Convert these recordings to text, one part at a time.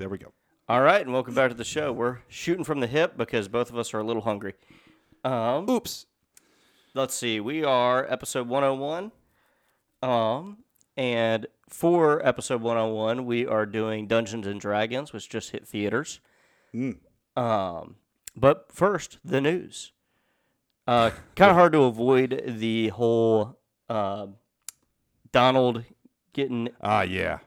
There we go. All right, and welcome back to the show. We're shooting from the hip because both of us are a little hungry. Um, Oops. let's see. We are episode 101. Um, and for episode 101, we are doing Dungeons and Dragons, which just hit theaters. Mm. Um, but first, the news. Uh, kind of hard to avoid the whole uh, Donald getting Ah, yeah.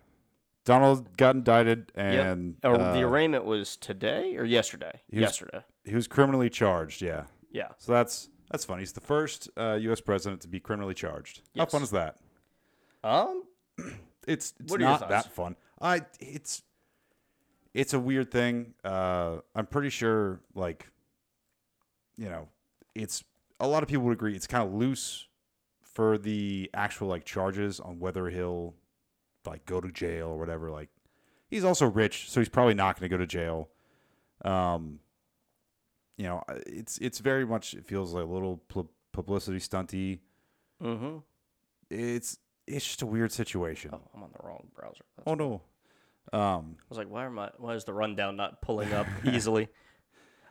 Donald got indicted and or uh, the arraignment was today or yesterday. he was- yesterday. he was criminally charged. Yeah. Yeah. So that's that's funny. He's the first uh, U.S. president to be criminally charged. How fun is that? Um. It's it's not that fun. I it's it's a weird thing. Uh, I'm pretty sure, like, you know, it's a lot of people would agree it's kind of loose for the actual like charges on whether he'll like go to jail or whatever. Like, he's also rich, so he's probably not going to go to jail. Um, you know, it's it's very much it feels like a little pu- publicity stunty. Mm-hmm. It's it's just a weird situation. Oh, I'm on the wrong browser. That's- Oh no. Um, I was like, why am I? Why is the rundown not pulling up easily?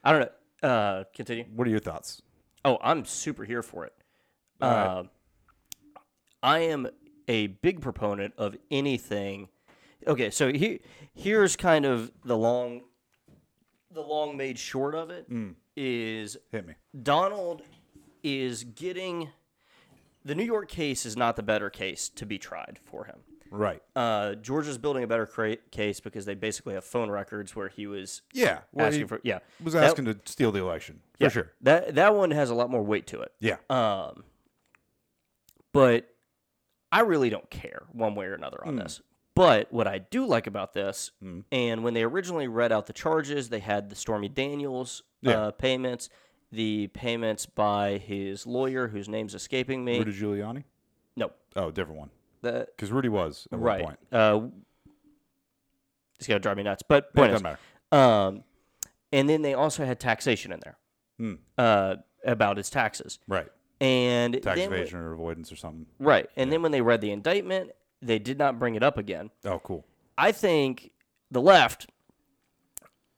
I don't know. Uh, continue. what are your thoughts? Oh, I'm super here for it. Right. Uh, I am a big proponent of anything. Okay, so here here's kind of the long, the long made short of it is Mm, hit me. Donald is getting the New York case is not the better case to be tried for him. Right. Uh, Georgia's building a better cra- case because they basically have phone records where he was Yeah. Well, asking he for yeah was That- asking to steal the election for yeah, sure. That that one has a lot more weight to it. Yeah. Um, but I really don't care one way or another on this. But what I do like about this, Mm. and when they originally read out the charges, they had the Stormy Daniels Yeah. uh, payments, the payments by his lawyer, whose name's escaping me. Rudy Giuliani. no, Oh, different one. Because Rudy was at right. one point. Uh, it's gonna drive me nuts. But Yeah, it point is, doesn't matter. um, and then they also had taxation in there Hmm. uh, about his taxes, Right. And Tax when- evasion or avoidance or something. Right. And then when they read the indictment, they did not bring it up again. Oh, cool. I think the left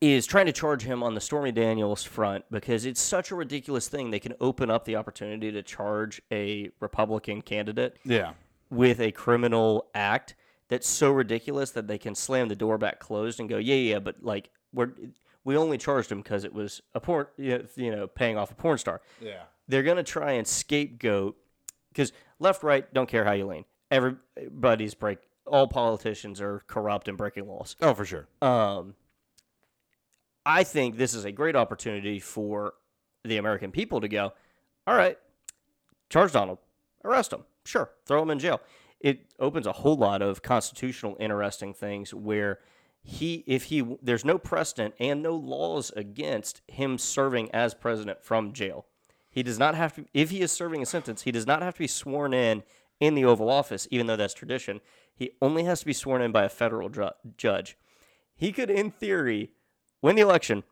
is trying to charge him on the Stormy Daniels front because it's such a ridiculous thing. They can open up the opportunity to charge a Republican candidate Yeah. with a criminal act that's so ridiculous that they can slam the door back closed and go, yeah, yeah, but like we're we only charged him because it was a porn, you know, paying off a porn star Yeah. They're going to try and scapegoat because left right don't care how you lean. Everybody's break all politicians are corrupt and breaking laws. Oh, for sure. um, i think this is a great opportunity for the american people to go all right charge donald arrest him. Sure throw him in jail. It opens a whole lot of constitutional interesting things where he if he there's no precedent and no laws against him serving as president from jail he does not have to if he is serving a sentence he does not have to be sworn in in the oval office even though that's tradition. He only has to be sworn in by a federal ju- judge. He could in theory win the election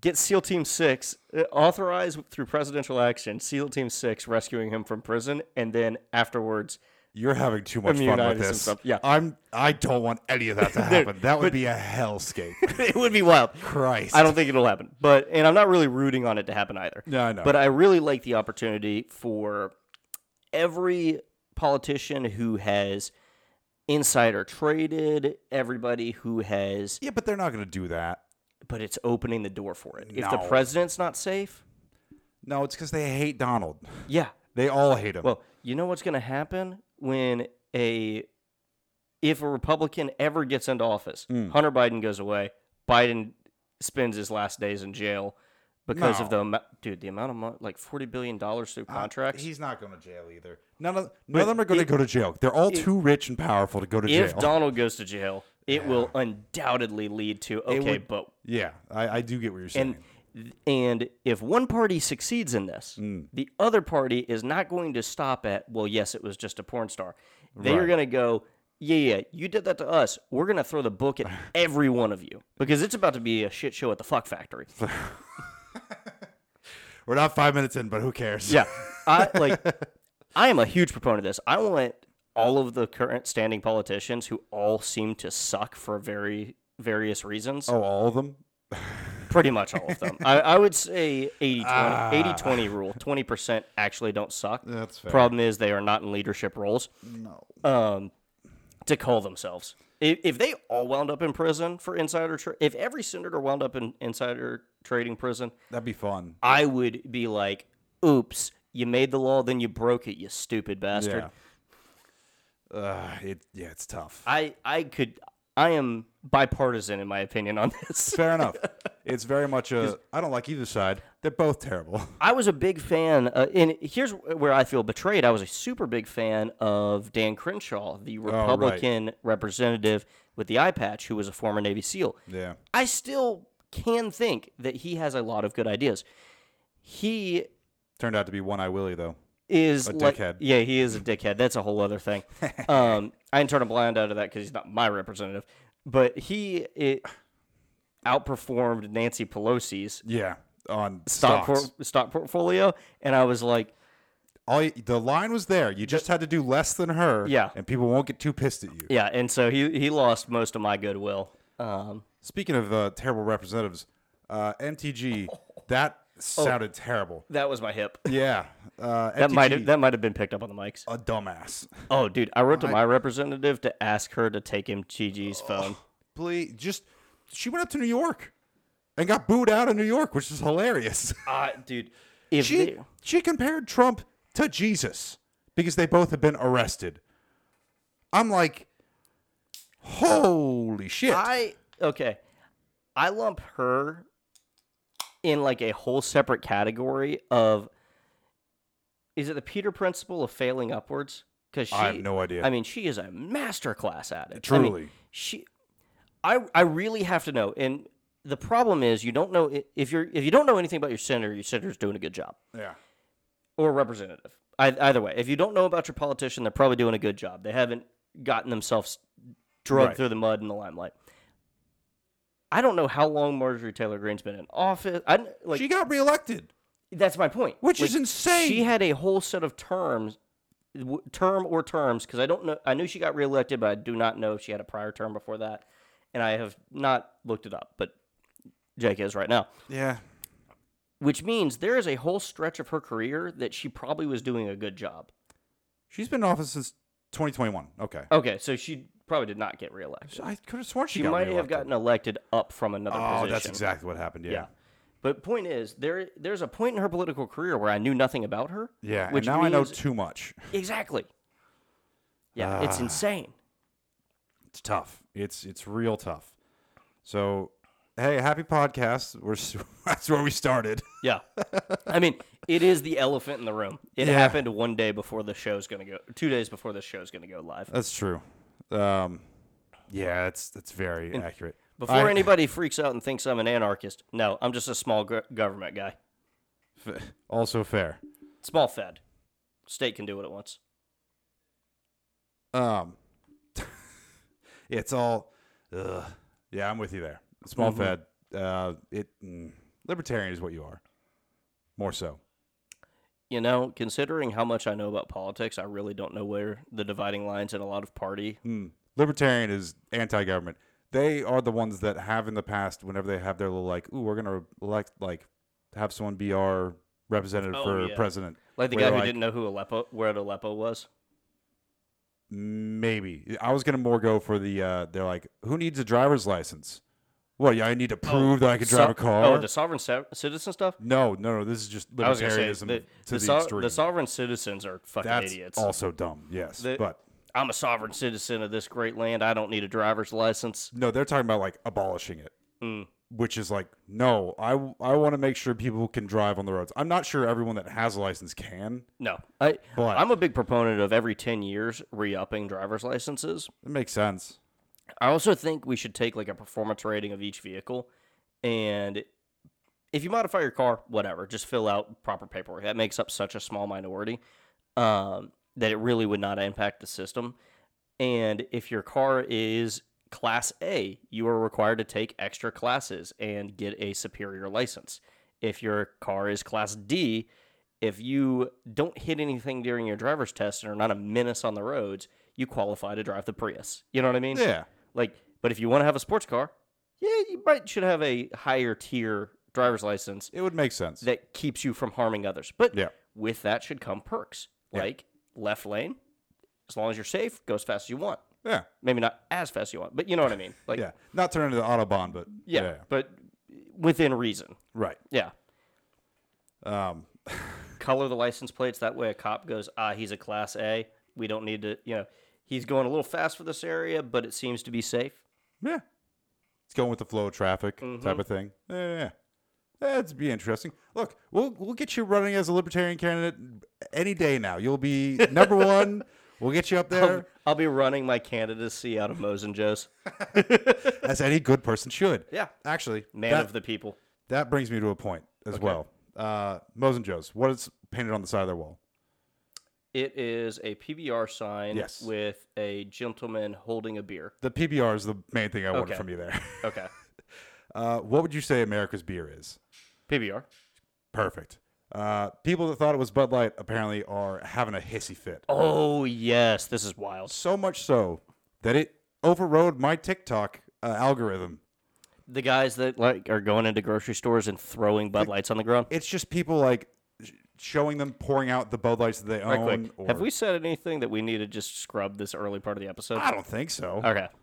get seal team 6 uh, authorized through presidential action seal team 6 rescuing him from prison and then afterwards You're having too much fun with this. Yeah. I'm. I don't want any of that to happen. that would but- be a hellscape. it would be wild Christ. I don't think it'll happen. But and I'm not really rooting on it to happen either. No, I know. But I really like the opportunity for every politician who has insider traded, everybody who has yeah, but they're not going to do that. but it's opening the door for it. If the president's not safe, No, it's because they hate Donald. yeah. They all hate him. Well, you know what's going to happen when a if a Republican ever gets into office, Mm. Hunter Biden goes away, Biden spends his last days in jail because of the No. dude the amount of money like forty billion dollars through Uh, contracts. he's not going to jail either. None of none of them are going to go to jail. They're all it- too rich and powerful to go to if jail. If donald goes to jail, it will undoubtedly lead to okay, would- but yeah, I, I do get what you're saying. and and if one party succeeds in this, Mm. the other party is not going to stop at well, yes, it was just a porn star. They are going to go, yeah, yeah, you did that to us. We're going to throw the book at every one of you because it's about to be a shit show at the fuck factory. We're not five minutes in, but who cares? Yeah, I like. I am a huge proponent of this. I want all of the current standing politicians who all seem to suck for very various reasons. Oh, all of them. Pretty much all of them. I, I would say 80 20, Ah. 80 20 rule. 20% actually don't suck. That's fair. Problem is, they are not in leadership roles no. um, to call themselves. If, if they all wound up in prison for insider tra- if every senator wound up in insider trading prison, That'd be fun. I would be like, oops, you made the law, then you broke it, you stupid bastard. Yeah. Uh, it yeah, it's tough. I, I could, I am bipartisan in my opinion on this. Fair enough. It's very much a. I don't like either side. They're both terrible. I was a big fan, uh, and here's where I feel betrayed. I was a super big fan of Dan Crenshaw, the right. Republican representative with the eye patch, who was a former Navy SEAL. Yeah. I still can think that he has a lot of good ideas. He Turned out to be one eye Willie though. is A like, dickhead. yeah, he is a dickhead. That's a whole other thing. um, I didn't turn a blind eye to that because he's not my representative, but he it outperformed Nancy Pelosi's Yeah. On stock stocks. por- stock portfolio, and I was like, All you, the line was there. You just had to do less than her. Yeah. And people won't get too pissed at you. yeah, and so he he lost most of my goodwill. Um, Speaking of uh, terrible representatives, uh, MTG that sounded terrible. that was my hip. Yeah. Uh, That might have that might have been picked up on the mics. a dumbass. Oh, dude, I wrote to my representative to ask her to take him GG's phone. Please, just she went up to New York and got booed out of New York, which is hilarious. Uh, dude, if she they- she compared Trump to Jesus because they both have been arrested. I'm like, holy shit! I okay, I lump her in like a whole separate category of. Is it the Peter principle of failing upwards? Because I have no idea. I mean, she is a masterclass at it. I mean, Truly. she, I, I really have to know. And the problem is, you don't know if you're if you don't know anything about your senator, your senator's doing a good job, yeah. or representative. I, either way, if you don't know about your politician, they're probably doing a good job. They haven't gotten themselves drugged Right. through the mud in the limelight. I don't know how long Marjorie Taylor Greene's been in office. I like she got reelected. that's my point. Which Like, is insane. She had a whole set of terms, w- term or terms, because I don't know. I knew she got reelected, but I do not know if she had a prior term before that, and I have not looked it up. But Jake is right now, Yeah. which means there is a whole stretch of her career that she probably was doing a good job. She's been in office since 2021. Okay. Okay, so she probably did not get reelected. I could have sworn she, She got might have gotten elected up from another position. Oh, position. that's exactly what happened. Yeah. Yeah. But point is, there there's a point in her political career where I knew nothing about her. Yeah. Which now I know too much. Exactly. Yeah, it's Ah. insane. It's tough. It's it's real tough. So, hey, happy podcast. We're that's where we started. Yeah. I mean, it is the elephant in the room. It Yeah. happened one day before the show's going to go, two days before the show's going to go live. That's true. Um, yeah, it's that's very accurate. Before I- anybody freaks out and thinks I'm an anarchist, no, I'm just a small go- government guy. F- also fair. Small Fed. State can do what it wants. Um, it's all. Ugh. Yeah, I'm with you there. Small Mhm. Fed. Uh, it mm, libertarian is what you are. More so. You know, considering how much I know about politics, I really don't know where the dividing lines in a lot of party. Hmm. Libertarian is anti-government. They are the ones that have in the past, whenever they have their little like, ooh, we're gonna elect like have someone be our representative Oh, for yeah. president. Like the guy who like- didn't know who Aleppo, where Aleppo was. Maybe I was gonna more go for the. Uh, they're like, who needs a driver's license? What? Yeah, I need to prove that I can drive So- a car. Oh, the sovereign ci- citizen stuff. no, no, no. This is just I was gonna say libertarianism the, to the, the, so- extreme. the sovereign citizens are fucking That's idiots. also dumb. Yes, The- but I'm a sovereign citizen of this great land. I don't need a driver's license. no, they're talking about like abolishing it. Mm. which is like no i, I want to make sure people can drive on the roads i'm not sure everyone that has a license can No, I But- I'm a big proponent of every ten years re-upping driver's licenses. it makes sense I also think we should take like a performance rating of each vehicle, and if you modify your car, whatever, just fill out proper paperwork. That makes up such a small minority um, that it really would not impact the system. And if your car is Class A, you are required to take extra classes and get a superior license. If your car is Class D, if you don't hit anything during your driver's test and are not a menace on the roads, you qualify to drive the Prius. You know what I mean? yeah Like, but if you want to have a sports car, yeah, you might should have a higher tier driver's license It would make sense. that keeps you from harming others. But Yeah. with that should come perks Yeah. like left lane. As long as you're safe, go as fast as you want. yeah. Maybe not as fast as you want, but you know what I mean. Like Yeah. Not turn into the Autobahn, but yeah, but within reason. Right. Yeah. Um, Color the license plates that way a cop goes, "Ah, he's a class A. We don't need to, you know, he's going a little fast for this area, but it seems to be safe." yeah. It's going with the flow of traffic Mm-hmm. type of thing. Yeah. That'd be interesting. Look, we'll we'll get you running as a libertarian candidate any day now. You'll be number one. We'll get you up there I'll be running my candidacy out of Mo's and Joe's. as any good person should. Yeah. Actually, Man that, of the people. that brings me to a point as well. Uh, Mo's and Joe's. What is painted on the side of their wall? It is a PBR sign Yes. with a gentleman holding a beer. The PBR is the main thing I wanted Okay. from you there. Okay. Uh, what would you say America's beer is? PBR. Perfect. Uh, people that thought it was Bud Light apparently are having a hissy fit. Oh, yes. This is wild. So much so that it overrode my TikTok uh, algorithm. The guys that like are going into grocery stores and throwing Bud Lights on the ground. It's just people like showing them pouring out the Bud Lights that they Right own. quick. or- Have we said anything that we need to just scrub this early part of the episode? I don't think so. Okay.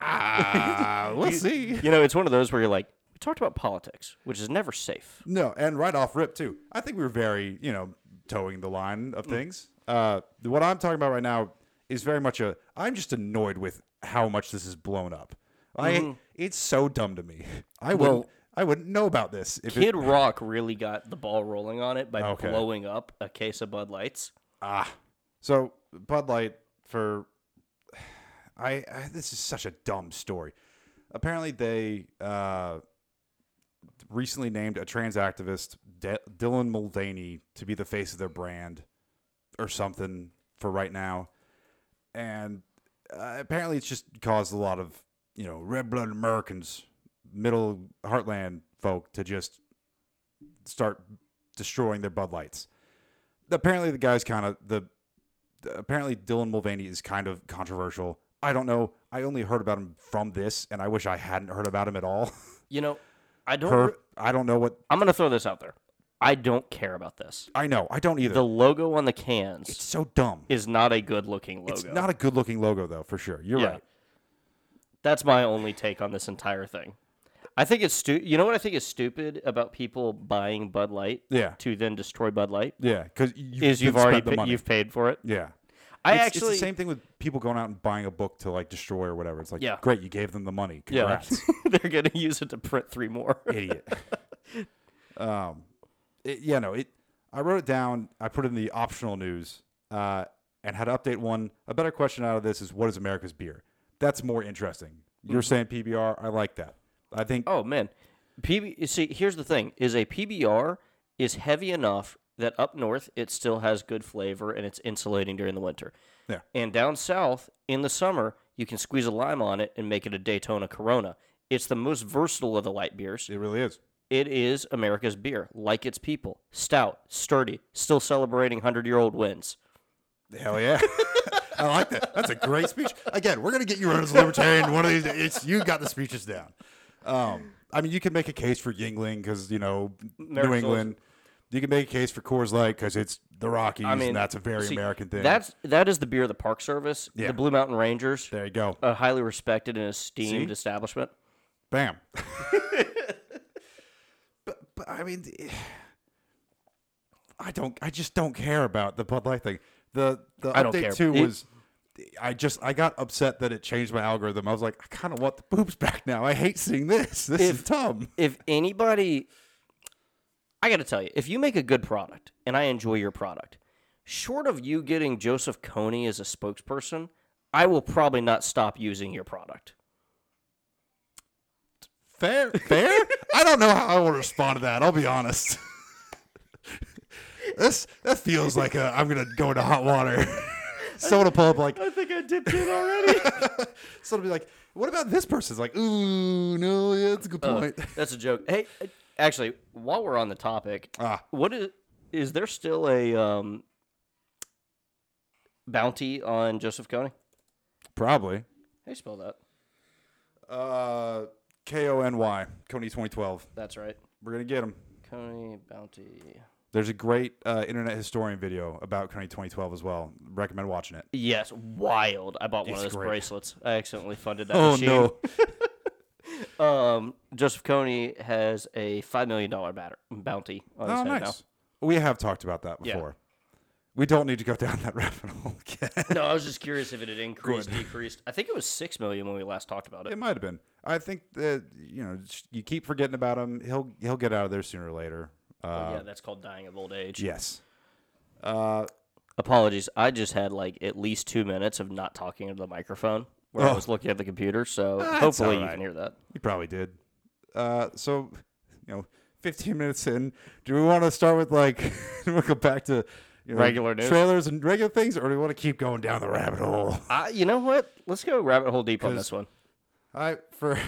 Ah, we'll see. You know, it's one of those where you're like, we talked about politics, which is never safe. No, and right off rip too. I think we were very, you know, toeing the line Mm. of things. Uh, what I'm talking about right now is very much a. I'm just annoyed with how much this is blown up. I it's so dumb to me. I wouldn't. Mm-hmm. Well- I wouldn't know about this if Kid it, Rock really got the ball rolling on it by Okay. blowing up a case of Bud Lights. ah. So Bud Light for. I, I this is such a dumb story. Apparently they uh, recently named a trans activist D- Dylan Mulvaney to be the face of their brand or something for right now, and uh, apparently it's just caused a lot of you know red blooded Americans, middle heartland folk to just start destroying their Bud Lights. Apparently the guy's kind of the apparently Dylan Mulvaney is kind of controversial. I don't know. I only heard about him from this, and I wish I hadn't heard about him at all. You know, I don't. Her, I don't know what. I'm going to throw this out there. I don't care about this. I know. I don't either. The logo on the cans it's so dumb. is not a good looking logo. It's not a good looking logo though, for sure. You're Yeah. right. That's my only take on this entire thing. I think it's stu- You know what I think is stupid about people buying Bud Light Yeah. to then destroy Bud Light Yeah, because you, is you've already pa- you've paid for it. yeah. I It's- actually it's the same thing with people going out and buying a book to like destroy or whatever. It's like, Yeah. great, you gave them the money. yeah, they're gonna use it to print three more. idiot. um, it, yeah, no, it. I wrote it down. I put it in the optional news, uh, and had to update one. A better question out of this is, what is America's beer? That's more interesting. You're saying PBR. I like that. I think Oh man, PB. you See, here's the thing: is a PBR is heavy enough that up north it still has good flavor and it's insulating during the winter. Yeah. And down south in the summer, you can squeeze a lime on it and make it a Daytona Corona. It's the most versatile of the light beers. it really is. It is America's beer, like its people. Stout, sturdy, still celebrating hundred-year-old wins. Hell yeah. I like that. That's a great speech. Again, we're gonna get you run as a libertarian one of these days. It's, you got the speeches down. Um, I mean, you can make a case for Yuengling because you know New America's England. You can make a case for Coors Light because it's the Rockies, mean, and that's a very see, American thing. That's that is the beer of the Park Service, Yeah. the Blue Mountain Rangers, there you go. a highly respected and esteemed See? establishment. Bam. but, but I mean, I don't. I just don't care about the Bud Light thing. The the I don't update care. too It- was. I just I got upset that it changed my algorithm. I was like, I kind of want the boobs back now. I hate seeing this. This is If- dumb. if anybody I got to tell you, if you make a good product and I enjoy your product, short of you getting Joseph Kony as a spokesperson, I will probably not stop using your product. Fair, fair. I don't know how I will respond to that. I'll be honest. this that feels like a, I'm gonna go into hot water. Someone will pull up like I think I dipped in already. someone will be like, "What about this person?" It's like, "Ooh, no, yeah, that's a good point." That's a joke. Hey, uh, actually, while we're on the topic, ah, what is is there still a um, bounty on Joseph Kony? probably. How do you spell that? Uh, K O N Y, Kony 2012. That's right. We're gonna get him. Kony Bounty. There's a great uh, internet historian video about Kony 2012 as well. Recommend watching it. Yes, wild. I bought one It's of those great. bracelets. I accidentally funded that Oh machine. no! Um, Joseph Kony has a five million dollar batter- bounty on his oh, head nice. We have talked about that Yeah. before. We don't need to go down that rabbit hole again. now. No, I was just curious if it had increased, decreased. I think it was six million when we last talked about it. It might have been. I think that you know you keep forgetting about him. He'll he'll get out of there sooner or later. Uh, yeah, that's called dying of old age. Yes. Uh, Apologies. I just had like at least two minutes of not talking into the microphone where I Oh. was looking at the computer. So That's hopefully you alright. can hear that. you probably did. Uh, so you know, 15 minutes in, do we want to start with like we'll go back to you know, Regular news? trailers and regular things, or do we want to keep going down the rabbit hole? Uh, you know what? Let's go rabbit hole deep on this one. I for.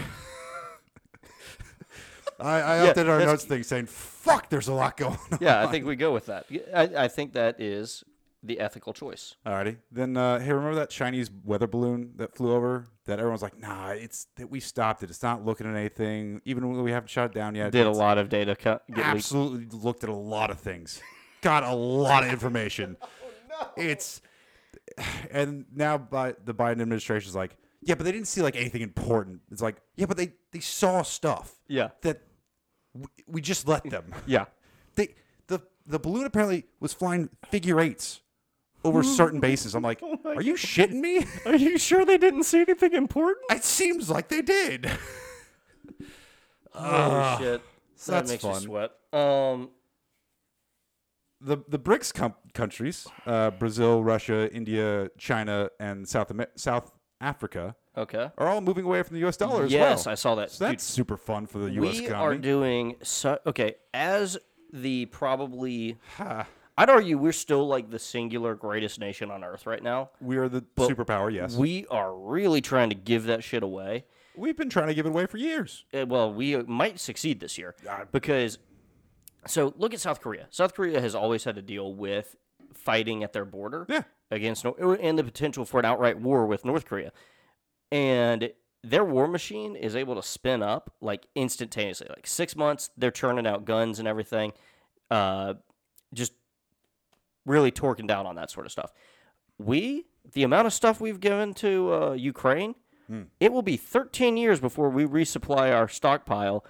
I, I Yeah, updated our notes thing saying, "Fuck, there's a lot going on." Yeah, I think we go with that. I, I think that is the ethical choice. Alrighty. Then, uh, hey, remember that Chinese weather balloon that flew over? That everyone's like, nah, it's that we stopped it. It's not looking at anything. Even when we haven't shut it down yet. Did a lot of data co- get leaked. absolutely looked at a lot of things. Got a lot of information. It's and now by the Biden administration is like, yeah, but they didn't see like anything important. It's like, yeah, but they they saw stuff Yeah, that we, we just let them. yeah. they the the balloon apparently was flying figure eights over certain bases. I'm like, are you shitting me? Are you sure they didn't see anything important? It seems like they did. Holy shit! so that that's makes fun. me sweat. Um, The the BRICS com- countries, uh, Brazil, Russia, India, China, and South Amer- South Africa, okay. are all moving away from the U.S. dollar as yes, well. I saw that. so that's super fun for the Dude, U.S. we economy. are doing so. Okay, as the probably, Ha. I'd argue we're still like the singular greatest nation on earth right now. we are the superpower. Yes, We are really trying to give that shit away. we've been trying to give it away for years. Uh, well, we might succeed this year because. So look at South Korea. South Korea has always had to deal with fighting at their border Yeah. against Nor- and the potential for an outright war with North Korea, and their war machine is able to spin up like instantaneously. Like six months, they're churning out guns and everything, uh, just really torquing down on that sort of stuff. We, the amount of stuff we've given to uh, Ukraine, it will be 13 years before we resupply our stockpile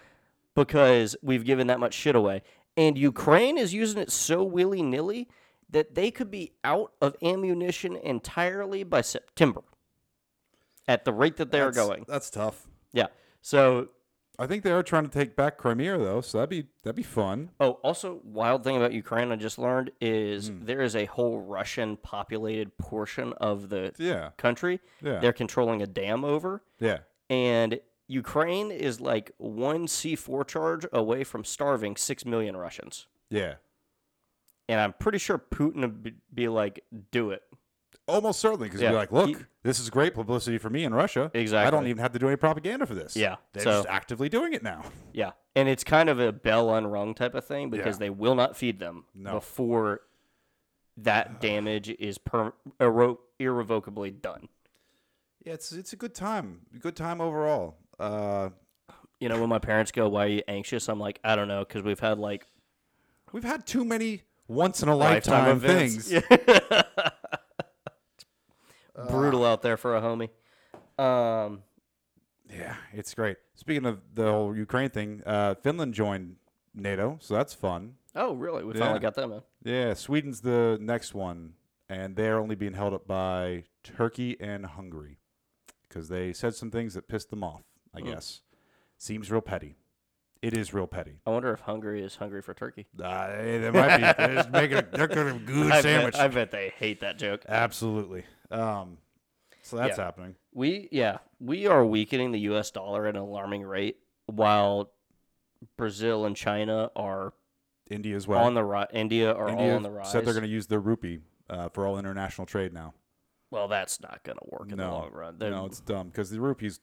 because we've given that much shit away. And Ukraine is using it so willy nilly that they could be out of ammunition entirely by September at the rate that they're That's- going. That's tough. Yeah. So, I think they are trying to take back Crimea though, so that'd be that'd be fun. oh, also, wild thing about Ukraine I just learned is hmm. there is a whole Russian populated portion of the Yeah, country yeah, they're controlling a dam over. yeah. and Ukraine is like one C4 charge away from starving six million Russians. Yeah. And I'm pretty sure Putin would be like, do it. Almost certainly, because Yeah. you're like, look, He- this is great publicity for me in Russia. Exactly. I don't even have to do any propaganda for this. Yeah, They're so- just actively doing it now. Yeah. And it's kind of a bell unrung type of thing because Yeah. they will not feed them No. before that damage is per- irre- irrevocably done. Yeah, it's it's a good time. Good time overall. Uh, You know, when my parents go, Why are you anxious? I'm like, I don't know, because we've had like we've had too many once in a lifetime lifetime, things. brutal out there for a homie. Um, Yeah, it's great. Speaking of the whole Ukraine thing, uh, Finland joined NATO, so that's fun. oh, really? We Yeah. finally got them in. Yeah, Sweden's the next one, and they're only being held up by Turkey and Hungary because they said some things that pissed them off. I Hmm. guess seems real petty. It is real petty. I wonder if Hungary is hungry for turkey. Uh, they might be. They're just making. A, they're to good I sandwich. Bet, I bet they hate that joke. Absolutely. Um, so that's Yeah. happening. We yeah, we are weakening the U.S. dollar at an alarming rate, while Brazil and China are India as well. on the rise. India are India all on the rise. said they're going to use their rupee uh, for all international trade now. well, that's not going to work in the No. long run. They're, no, it's dumb because the rupee's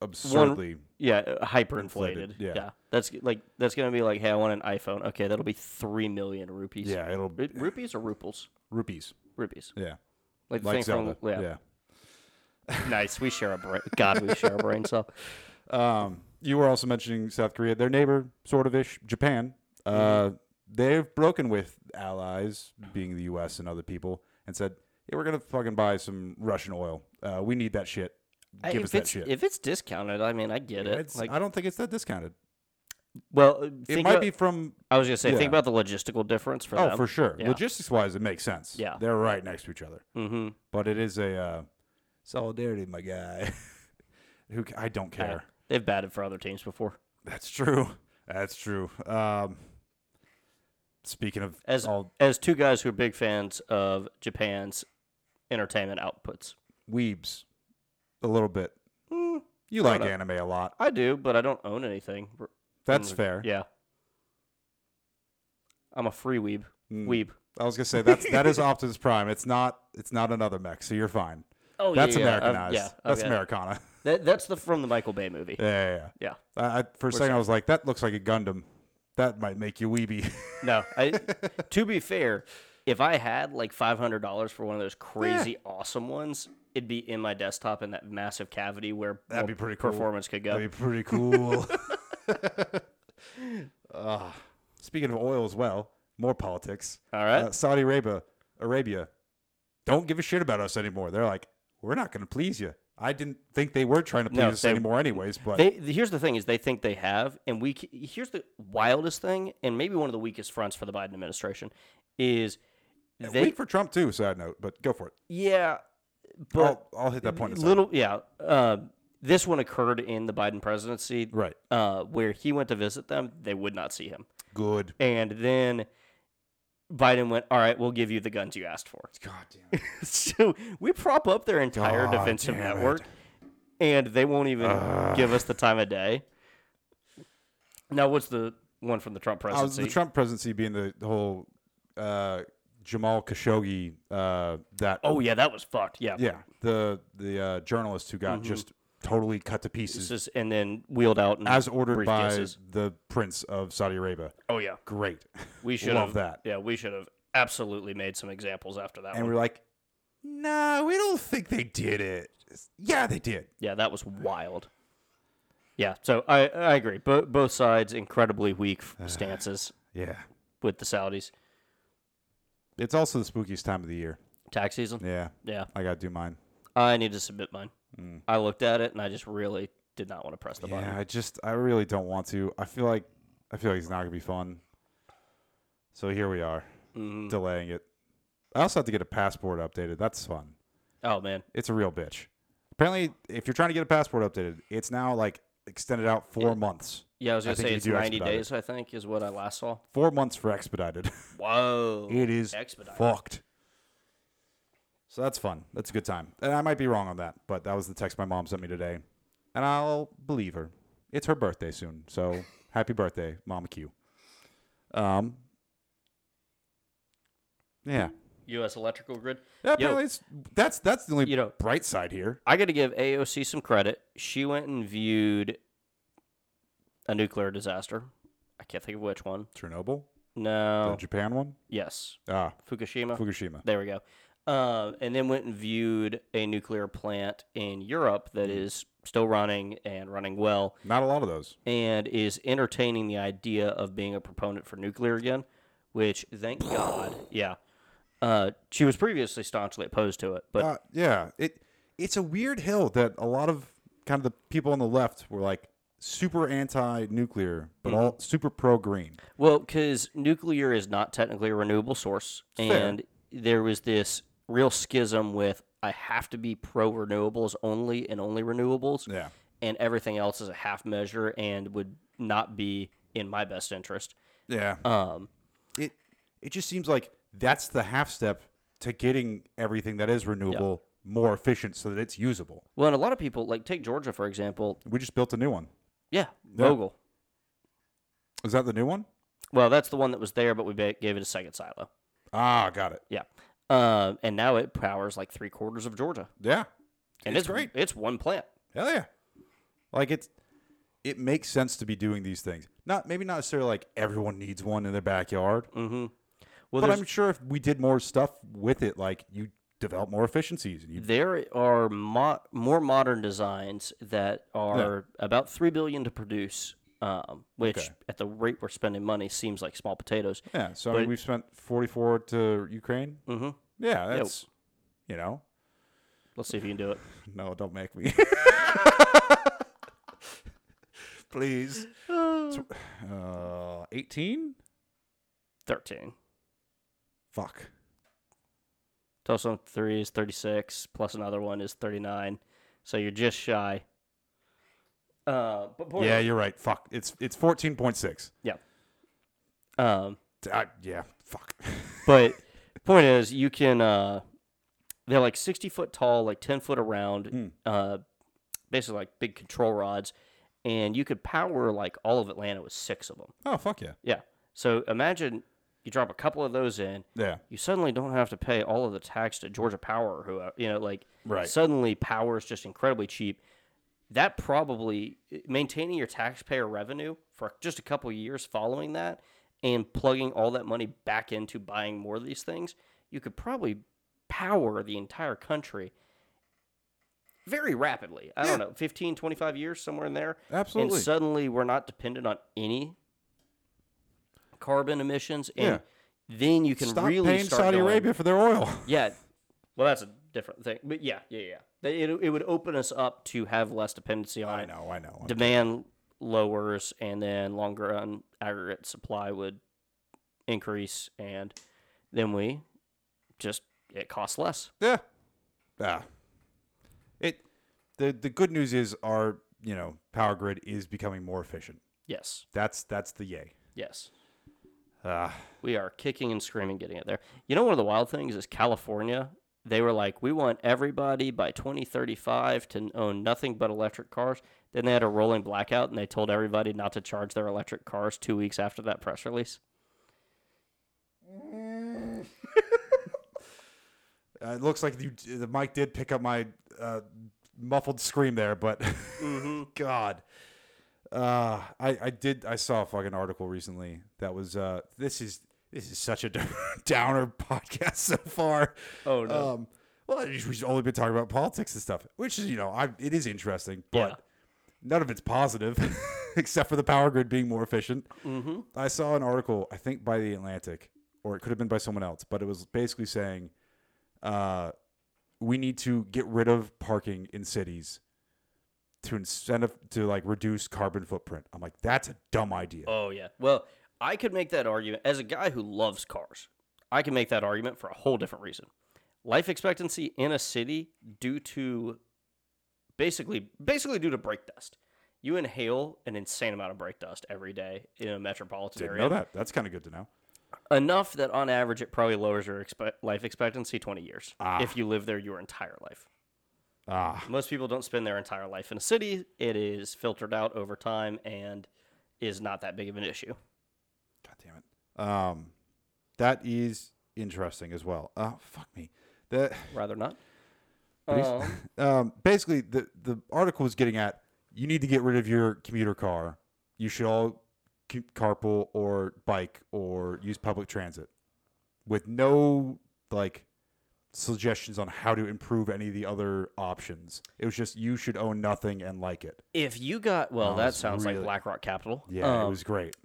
absurdly. yeah, uh, hyperinflated. Inflated, yeah. yeah, that's like that's going to be like, hey, I want an iPhone. Okay, that'll be three million rupees. yeah, it'll Ru- rupees or ruples? rupees. Rupees. Yeah, Like the like thing Zelda. from yeah. yeah. Nice. We share a brain. God, we share a brain cell. Um, you were also mentioning South Korea, their neighbor, sort of ish, Japan. Uh, Mm-hmm. they've broken with allies, being the U.S. and other people, and said, "Yeah, we're gonna fucking buy some Russian oil. Uh, we need that shit. I- Give if us that it's shit." if it's discounted, I mean, I get it. It's- like, I don't think it's that discounted. Well, uh, It might about- be from I was gonna say, yeah. think about the logistical difference for oh them. for sure. Yeah. Logistics wise, it makes sense. Yeah. they're right next to each other. Mm-hmm. But it is a uh, solidarity, my guy. Who I don't care. They've batted for other teams before. That's true. That's true. Um, speaking of As all as two guys who are big fans of Japan's entertainment outputs. weebs, a little bit. Mm, You like anime a lot. I do, but I don't own anything. That's fair. Yeah. I'm a free weeb. Mm. Weeb. I was gonna say that's that is Optimus Prime. It's not it's not another mech, so you're fine. Oh That's yeah, yeah, I've- Americanized. yeah, that's okay. Americana. That, that's the from the Michael Bay movie. Yeah, yeah, yeah. Yeah. I, I, for a second, I was like, that looks like a Gundam. That might make you weeby. No, I, to be fair, if I had like five hundred dollars for one of those crazy awesome ones, it'd be in my desktop in that massive cavity where That'd be pretty cool. performance could go. That'd be pretty cool. Ah, speaking of oil as well, more politics. All right. Uh, Saudi Arabia, Arabia, don't give a shit about us anymore. They're like, we're not going to please you. I didn't think they were trying to please No, us they- anymore, anyways. But They, here's the thing: is they think they have, and we. Here's the wildest thing, and maybe one of the weakest fronts for the Biden administration is they. weak for Trump too. Side note, but go for it. yeah, but I'll, I'll hit that point. Little. Yeah, uh, this one occurred in the Biden presidency, right. uh, where he went to visit them. They would not see him, Good. and then Biden went, "All right, we'll give you the guns you asked for." God damn. so we prop up their entire God defensive damn network, it. and they won't even Ugh. give us the time of day. Now, what's the one from the Trump Uh, presidency? the Trump presidency being the, the whole uh, Jamal Khashoggi. Uh, that oh yeah, that was fucked. Yeah, yeah, the the uh, journalist who got Mhm. just totally cut to pieces is- and then wheeled out in as ordered by briefcases. the Prince of Saudi Arabia. Oh yeah, Great. we should Love have that. Yeah, we should have absolutely made some examples after that And one. we're like, no, we don't think they did it. Yeah, they did. Yeah, that was wild. Yeah, so I I agree. Bo- both sides incredibly weak f- stances Yeah. with the Saudis. It's also the spookiest time of the year. Tax season. Yeah, Yeah, I got to do mine. I need to submit mine. Mm. I looked at it and I just really did not want to press the Yeah, button. I just, I really don't want to. I feel like, I feel like it's not gonna be fun. So here we are, Mhm. delaying it. I also have to get a passport updated. That's fun. Oh man, It's a real bitch. Apparently, if you're trying to get a passport updated, it's now like extended out four Yeah. months. yeah, I was gonna think say it's ninety days. I think is what I last saw. Four months for expedited. Whoa, it is expedited. fucked. So that's fun. That's a good time. And I might be wrong on that, but that was the text my mom sent me today. And I'll believe her. It's her birthday soon. So happy birthday, Mama Q. Um Yeah. U.S. Electrical Grid. Yeah, apparently it's, that's that's the only You know- bright side here. I got to give AOC some credit. She went and viewed a nuclear disaster. I can't think of which one. Chernobyl, No. the. Japan one. Yes, Ah, Fukushima. Fukushima. There we go. Um, and then went and viewed a nuclear plant in Europe that is still running and running well, Not a lot of those. and is entertaining the idea of being a proponent for nuclear again. Which, thank God, yeah. Uh, she was previously staunchly opposed to it, but uh, yeah, it it's a weird hill that a lot of kind of the people on the left were like super anti-nuclear, but Mm-hmm. all super pro-green. Well, because nuclear is not technically a renewable source, Fair. and there was this real schism with I have to be pro renewables only and only renewables, Yeah, and everything else is a half measure and would not be in my best interest. yeah. Um, It it just seems like that's the half step to getting everything that is renewable more efficient so that it's usable. well, and a lot of people like take Georgia for example. We just built a new one. Yeah, Yeah. Vogtle. Is that the new one? Well, that's the one that was there, but we gave it a second silo. Ah, got it. Yeah, um, and now it powers like three quarters of Georgia, Yeah, and It's it's, great. It's one plant. hell yeah. Like it's it makes sense to be doing these things. Not maybe not necessarily like everyone needs one in their backyard, Mm-hmm. Well, but I'm sure if we did more stuff with it, like you develop more efficiencies. And you, There are mo- more modern designs that are about three billion to produce, um, which Okay. at the rate we're spending money seems like small potatoes. yeah, so I mean, we've spent 44 to Ukraine. Mm-hmm. Yeah, that's, you know, Let's see if you can do it. no, don't make me. Please. Uh, 18? Thirteen. Fuck. Total on three is thirty-six, plus another one is thirty-nine. So you're just shy. Uh, but point Yeah, you're right. Fuck. It's it's 14.6. Yeah. um, Uh, yeah, fuck. But point is, you can. Uh, they're like sixty foot tall, like ten foot around. Mm. Uh, basically like big control rods, and you could power like all of Atlanta with six of them. oh, fuck yeah. Yeah. So imagine you drop a couple of those in, Yeah. you suddenly don't have to pay all of the tax to Georgia Power who you know like Right. suddenly power is just incredibly cheap. That probably maintaining your taxpayer revenue for just a couple of years following that and plugging all that money back into buying more of these things, you could probably power the entire country very rapidly. I don't know, 15, 25 years, somewhere in there. Absolutely. And suddenly we're not dependent on any carbon emissions. And Yeah. then you can Stop really paying start Saudi going- Arabia for their oil. Yeah. Well, that's a different thing. But yeah, yeah, yeah. They- It, it would open us up to have less dependency on I it. know, I know. Demand lowers, and then longer run aggregate supply would increase, and then we just it costs less. Yeah. Yeah. It the the good news is our, you know, power grid is becoming more efficient. Yes, That's that's the yay. yes. Uh, We are kicking and screaming getting it there. You know, one of the wild things is California. They were like, we want everybody by 2035 to own nothing but electric cars. Then they had a rolling blackout and they told everybody not to charge their electric cars two weeks after that press release. uh, it looks like you, the mic did pick up my uh, muffled scream there, but Mm-hmm. God, uh, I I did I saw a fucking article recently that was uh this is this is such a downer podcast so far. Oh, no. Um, well, we've only been talking about politics and stuff, which is you know I it is interesting, but Yeah. none of it's positive except for the power grid being more efficient. mm-hmm. I saw an article, I think by the Atlantic, or it could have been by someone else, but it was basically saying, uh, we need to get rid of parking in cities to incentive to like reduce carbon footprint. I'm like, that's a dumb idea. Oh, yeah. Well, I could make that argument as a guy who loves cars. I can make that argument for a whole different reason. Life expectancy in a city due to basically basically due to brake dust. You inhale an insane amount of brake dust every day in a metropolitan Didn't area. know that. That's kind of good to know. Enough that on average it probably lowers your expe- life expectancy 20 years Ah. if you live there your entire life. Ah, Most people don't spend their entire life in a city. It is filtered out over time and is not that big of an issue. Damn it. Um, that is interesting as well. Uh, fuck me. The Rather not. Um, um, basically the the article was getting at you need to get rid of your commuter car. You should all carpool or bike or use public transit, with no like suggestions on how to improve any of the other options. It was just you should own nothing and like it. If you got well, Oh, that sounds really- like BlackRock Capital. Yeah, Um, it was great.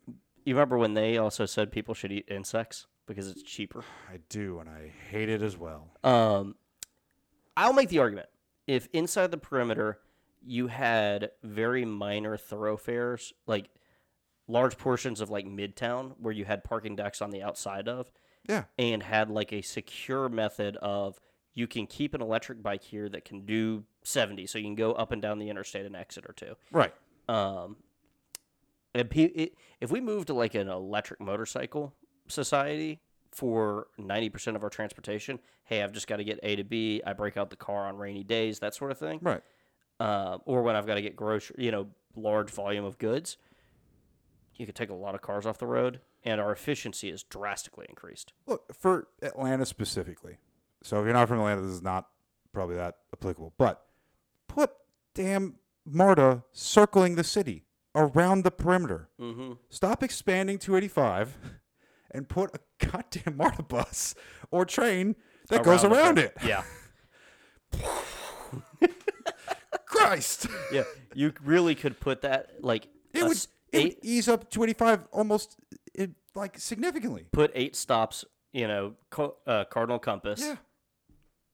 You remember when they also said people should eat insects because it's cheaper? I do, and I hate it as well. Um, I'll make the argument if inside the perimeter you had very minor thoroughfares, like large portions of like Midtown, where you had parking decks on the outside of, Yeah, and had like a secure method of you can keep an electric bike here that can do 70 so you can go up and down the interstate an exit or two right. um and if we move to like an electric motorcycle society for 90% of our transportation hey i've just got to get a to b i break out the car on rainy days that sort of thing Right. um, or when i've got to get grocery you know large volume of goods you could take a lot of cars off the road and our efficiency is drastically increased Look, for Atlanta specifically. So if you're not from Atlanta, this is not probably that applicable. But put damn MARTA circling the city around the perimeter. mm-hmm. Stop expanding 285 and put a goddamn MARTA bus or train that goes around it. Yeah. Christ. Yeah. You really could put that like It would, it would ease up 25 almost it, like significantly. put eight stops, you know, co- uh, cardinal compass. Yeah.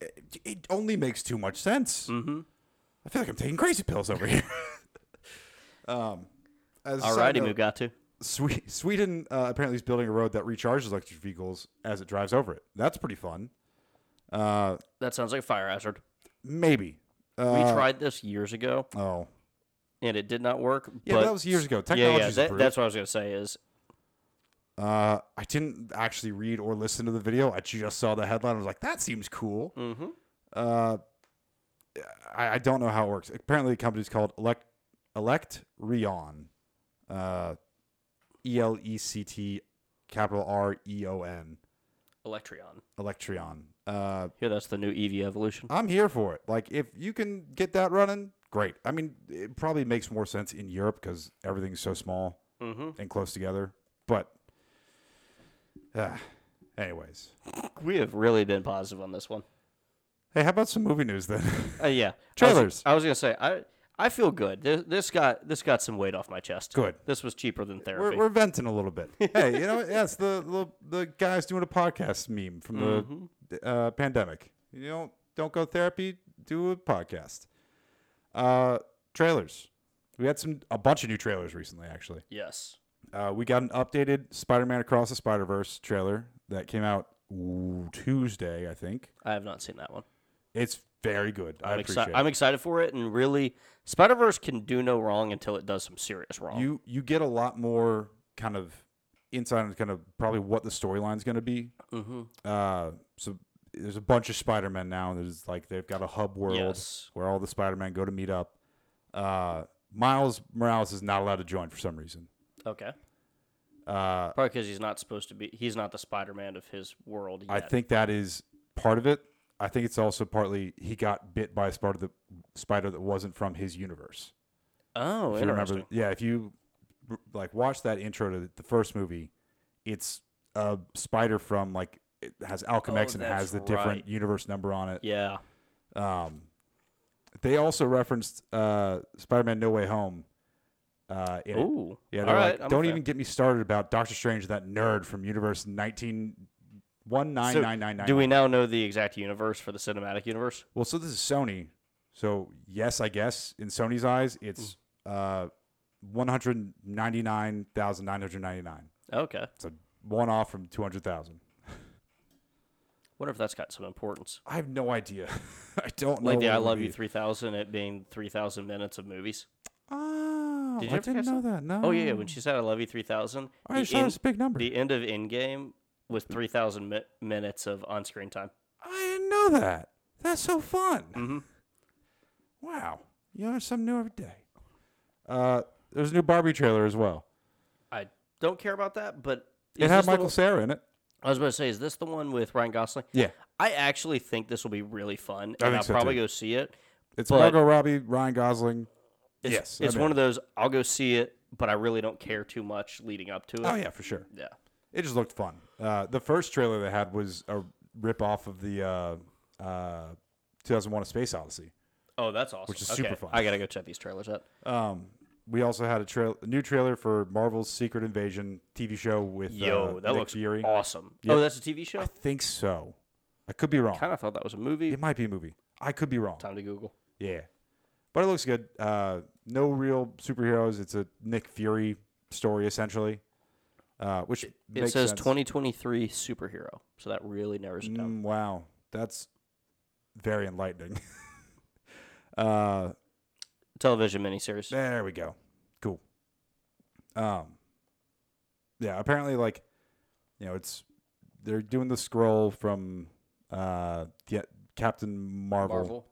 It, it only makes too much sense. Mm-hmm. I feel like I'm taking crazy pills over here. um, as Alrighty, note, Mugatu. Swe- Sweden uh, apparently is building a road that recharges electric vehicles as it drives over it. That's pretty fun. Uh, That sounds like a fire hazard. maybe. Uh, We tried this years ago Oh, and it did not work. yeah, but that was years ago. yeah, Technology's yeah. That, improved. that's what I was gonna say. Is Uh, I didn't actually read or listen to the video. I just saw the headline. I was like, that seems cool. mm-hmm. Uh, I, I don't know how it works. Apparently, the company's called Elect Electreon. Uh, E L E C T capital R E O N. Electreon. Electreon. Uh, Here, that's the new EV evolution. I'm here for it. Like, if you can get that running, great. I mean, it probably makes more sense in Europe because everything's so small Mm-hmm. and close together. But, uh, anyways. We have really been positive on this one. Hey, how about some movie news then? Uh, yeah, Trailers. I was, I was gonna say I I feel good. This, this got this got some weight off my chest. Good. This was cheaper than We're, therapy. we're venting a little bit. hey, you know, yeah, it's the, the the guys doing a podcast meme from Mhm. the uh, pandemic. You know, don't go therapy, do a podcast. Uh, trailers. We had some a bunch of new trailers recently, actually. Yes. Uh, we got an updated Spider-Man Across the Spider-Verse trailer that came out Tuesday, I think. I have not seen that one. It's very good. I I'm appreciate excited. it. I'm excited for it, and really, Spider Verse can do no wrong until it does some serious wrong. you you get a lot more kind of insight on kind of probably what the storyline's going to be. mm-hmm. Uh, so there's a bunch of Spider-Men now. And there's like they've got a hub world Yes. where all the Spider-Men go to meet up. Uh, Miles Morales is not allowed to join for some reason. Okay. Uh, Probably because he's not supposed to be. He's not the Spider Man of his world yet. I think that is part of it. I think it's also partly he got bit by a spider that spider that wasn't from his universe. Oh, If interesting. remember, yeah, if you like watch that intro to the first movie, it's a spider from like it has Alchemax Oh, and it has the different right. universe number on it. Yeah. Um, they also referenced uh, Spider-Man: No Way Home. Uh, in it. Ooh. Yeah, All they're right. like, don't even get me started about Doctor Strange, that nerd from Universe 19 19999. Do we now know the exact universe for the cinematic universe? Well, so this is Sony. So yes, I guess in Sony's eyes, it's Hmm. uh, one hundred ninety nine thousand nine hundred ninety nine. Okay. It's a one off from two hundred thousand. Wonder if that's got some importance. I have no idea. I don't know. Like the I Love You be. 3000, it being 3,000 minutes of movies. Oh, Did you I ever didn't know that. No. Oh, yeah. When she said I Love You 3000, I the, just thought it was a big number. the end of Endgame was 3,000 mi- minutes of on screen time. I didn't know that. That's so fun. Mm-hmm. Wow. You learn something new every day. Uh, there's a new Barbie trailer as well. I don't care about that, but. It had Michael Cera in it. I was about to say, is this the one with Ryan Gosling? Yeah. I actually think this will be really fun, I and think I'll so, probably too. go see it. It's But- Margot Robbie, Ryan Gosling. It's, Yes, it's I'm one of those I'll go see it, but I really don't care too much leading up to it. Oh yeah, for sure. yeah. It just looked fun. Uh, the first trailer they had was a rip off of the uh, uh, 2001: A Space Odyssey. Oh, that's awesome. Which is Okay, super fun. I gotta go check these trailers out. Um, we also had a, trail, a new trailer for Marvel's Secret Invasion TV show with Yo, uh, that Nick looks Fury. awesome. Yep. Oh, that's a TV show. I think so. I could be wrong. I Kind of thought that was a movie. It might be a movie. I could be wrong. Time to Google. Yeah, but it looks good. Uh, no real superheroes. It's a Nick Fury story essentially, uh, which It makes says sense. 2023 superhero, so that really narrows it down. Mm, wow, that's very enlightening. uh, Television miniseries. there we go. Cool. Um, yeah. Apparently, like, you know, it's they're doing the Skrull from uh, the Captain Marvel, Marvel.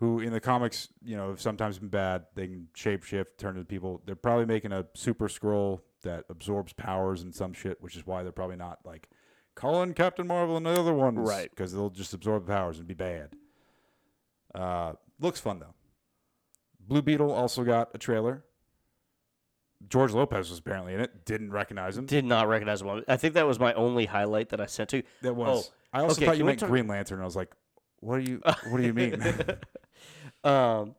who in the comics, you know, have sometimes been bad. They can shapeshift, turn into people. They're probably making a super Skrull that absorbs powers and some shit, which is why they're probably not like calling Captain Marvel and the other ones, Right. Because they'll just absorb the powers and be bad. Uh, looks fun though. Blue Beetle also got a trailer. George Lopez was apparently in it. Didn't recognize him. Did not recognize him. I think that was my only highlight that I sent to. That was. I also okay, thought you meant talk- Green Lantern. I was like, what do you what do you mean? Um,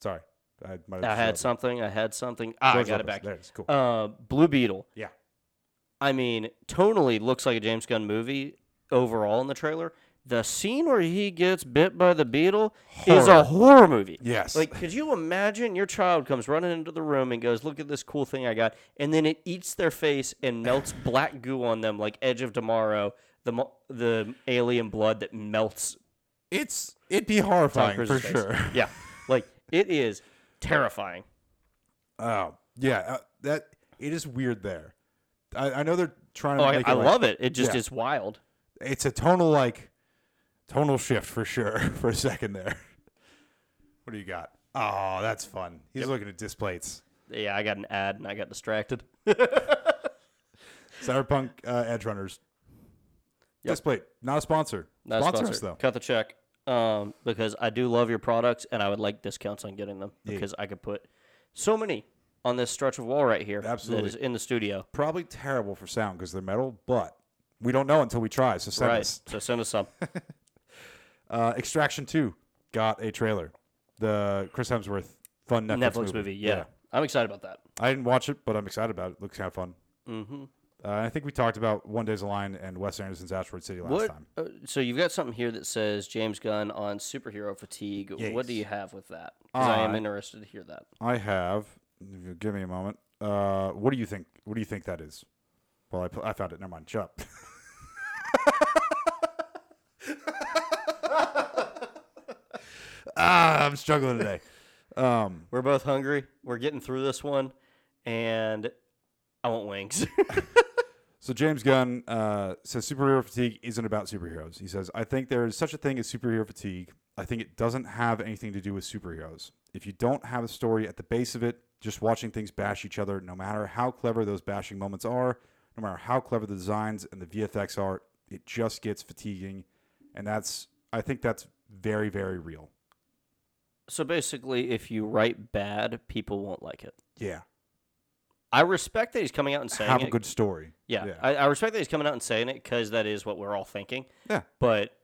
Sorry, I, I had something. I had something. Ah, I got it back. There it is. Cool. Uh, Blue Beetle. yeah. I mean, tonally looks like a James Gunn movie overall in the trailer. The scene where he gets bit by the beetle is a horror movie. Yes. Like, could you imagine your child comes running into the room and goes, "Look at this cool thing I got," and then it eats their face and melts black goo on them like Edge of Tomorrow, the the alien blood that melts it's it'd be horrifying for face. sure. Yeah, like it is terrifying. Oh yeah, uh, that it is weird there. I, I know they're trying to Oh, I, I like- love it. It just Yeah. is wild. It's a tonal like tonal shift for sure for a second there. What do you got? Oh, that's fun. He's looking at displays. Yeah, I got an ad and I got distracted. Cyberpunk uh, Edge Runners. Yep. Display, not a sponsor. Not a sponsor sponsor. us though. Cut the check. Um, because I do love your products and I would like discounts on getting them Yeah. because I could put so many on this stretch of wall right here Absolutely. that is in the studio. Probably terrible for sound because they're metal, but we don't know until we try. So send right. us. So send us some. Uh, Extraction Two got a trailer. The Chris Hemsworth fun Netflix, Netflix, movie. Yeah. I'm excited about that. I didn't watch it, but I'm excited about it. Looks kind of fun. Mm-hmm. Uh, I think we talked about One Day's a Line and Wes Anderson's Asteroid City last What? time. Uh, so you've got something here that says James Gunn on superhero fatigue. What do you have with that? Because I am Uh, interested to hear that. I have. Give me a moment. Uh, what do you think? What do you think that is? Well, I, I found it. Never mind. Shut up. ah, I'm struggling today. Um, We're both hungry. We're getting through this one, and I want wings. So James Gunn uh, says superhero fatigue isn't about superheroes. He says, "I think there is such a thing as superhero fatigue. I think it doesn't have anything to do with superheroes. If you don't have a story at the base of it, just watching things bash each other, no matter how clever those bashing moments are, no matter how clever the designs and the VFX are, it just gets fatiguing. And that's, I think that's very, very real. so basically, if you write bad, people won't like it. Yeah, I respect that he's coming out and saying have it. a good story. Yeah, Yeah. I, I respect that he's coming out and saying it because that is what we're all thinking. Yeah. But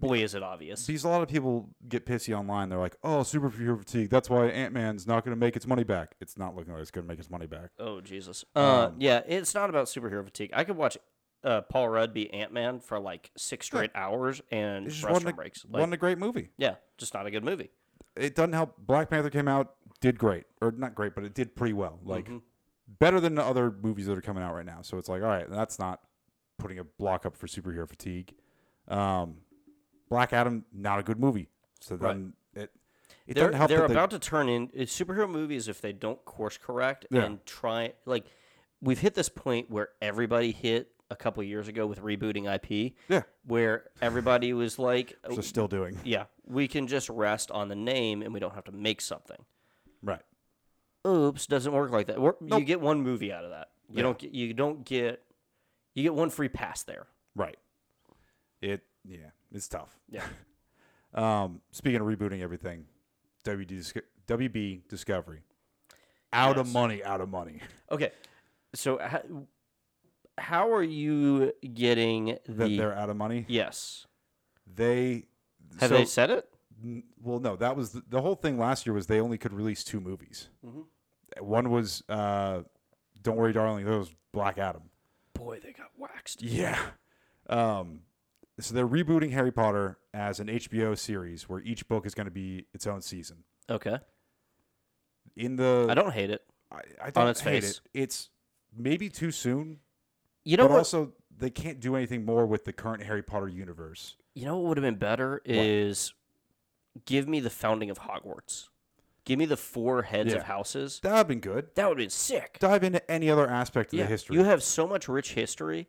boy, is it obvious. Because a lot of people get pissy online. They're like, "Oh, superhero fatigue. That's why Ant Man's not going to make its money back." It's not looking like it's going to make its money back. Oh Jesus. Uh, Um, yeah, it's not about superhero fatigue. I could watch uh, Paul Rudd be Ant Man for like six straight hours and It just restaurant wasn't a, breaks. Like, wasn't a great movie. yeah, just not a good movie. It doesn't help. Black Panther came out, did great, or not great, but it did pretty well. Like Mhm. Better than the other movies that are coming out right now. So it's like, all right, that's not putting a block up for superhero fatigue. Um, Black Adam, not a good movie. So Right. then it it they're doesn't help. they're that they- about to turn in superhero movies if they don't course correct Yeah. and try like we've hit this point where everybody hit a couple years ago with rebooting IP. Yeah. Where everybody was like, so still doing yeah, we can just rest on the name and we don't have to make something. right. Oops, doesn't work like that. Wor- You get one movie out of that. You Yeah. don't get you don't get you get one free pass there. Right. It yeah, it's tough. Yeah. Um, speaking of rebooting everything, WD WB Discovery, out of money, out of money. Okay. So how, how are you getting That the they're out of money. Yes. They Have so- they said it? N- well, no, that was the, the whole thing last year was they only could release two movies. Mhm. One was uh, Don't Worry, Darling. That was Black Adam. Boy, they got waxed. Yeah. Um, so they're rebooting Harry Potter as an HBO series where each book is going to be its own season. Okay. In the I don't hate it. I, I don't its hate face. it. It's maybe too soon, You know but what? also they can't do anything more with the current Harry Potter universe. you know what would have been better is give me the founding of Hogwarts. Give me the four heads Yeah. of houses. That would have been good. That would have been sick. Dive into any other aspect of the history. You have so much rich history,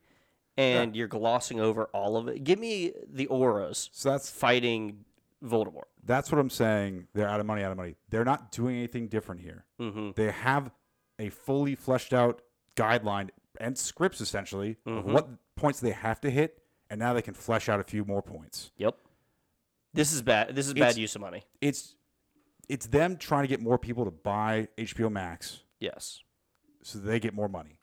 and you're glossing over all of it. Give me the Aurors so that's fighting Voldemort. that's what I'm saying. They're out of money, out of money. They're not doing anything different here. Mm-hmm. They have a fully fleshed out guideline and scripts essentially of Mhm. what points they have to hit, and now they can flesh out a few more points. Yep. This is bad. This is It's- bad use of money. It's it's them trying to get more people to buy HBO Max Yes. so they get more money.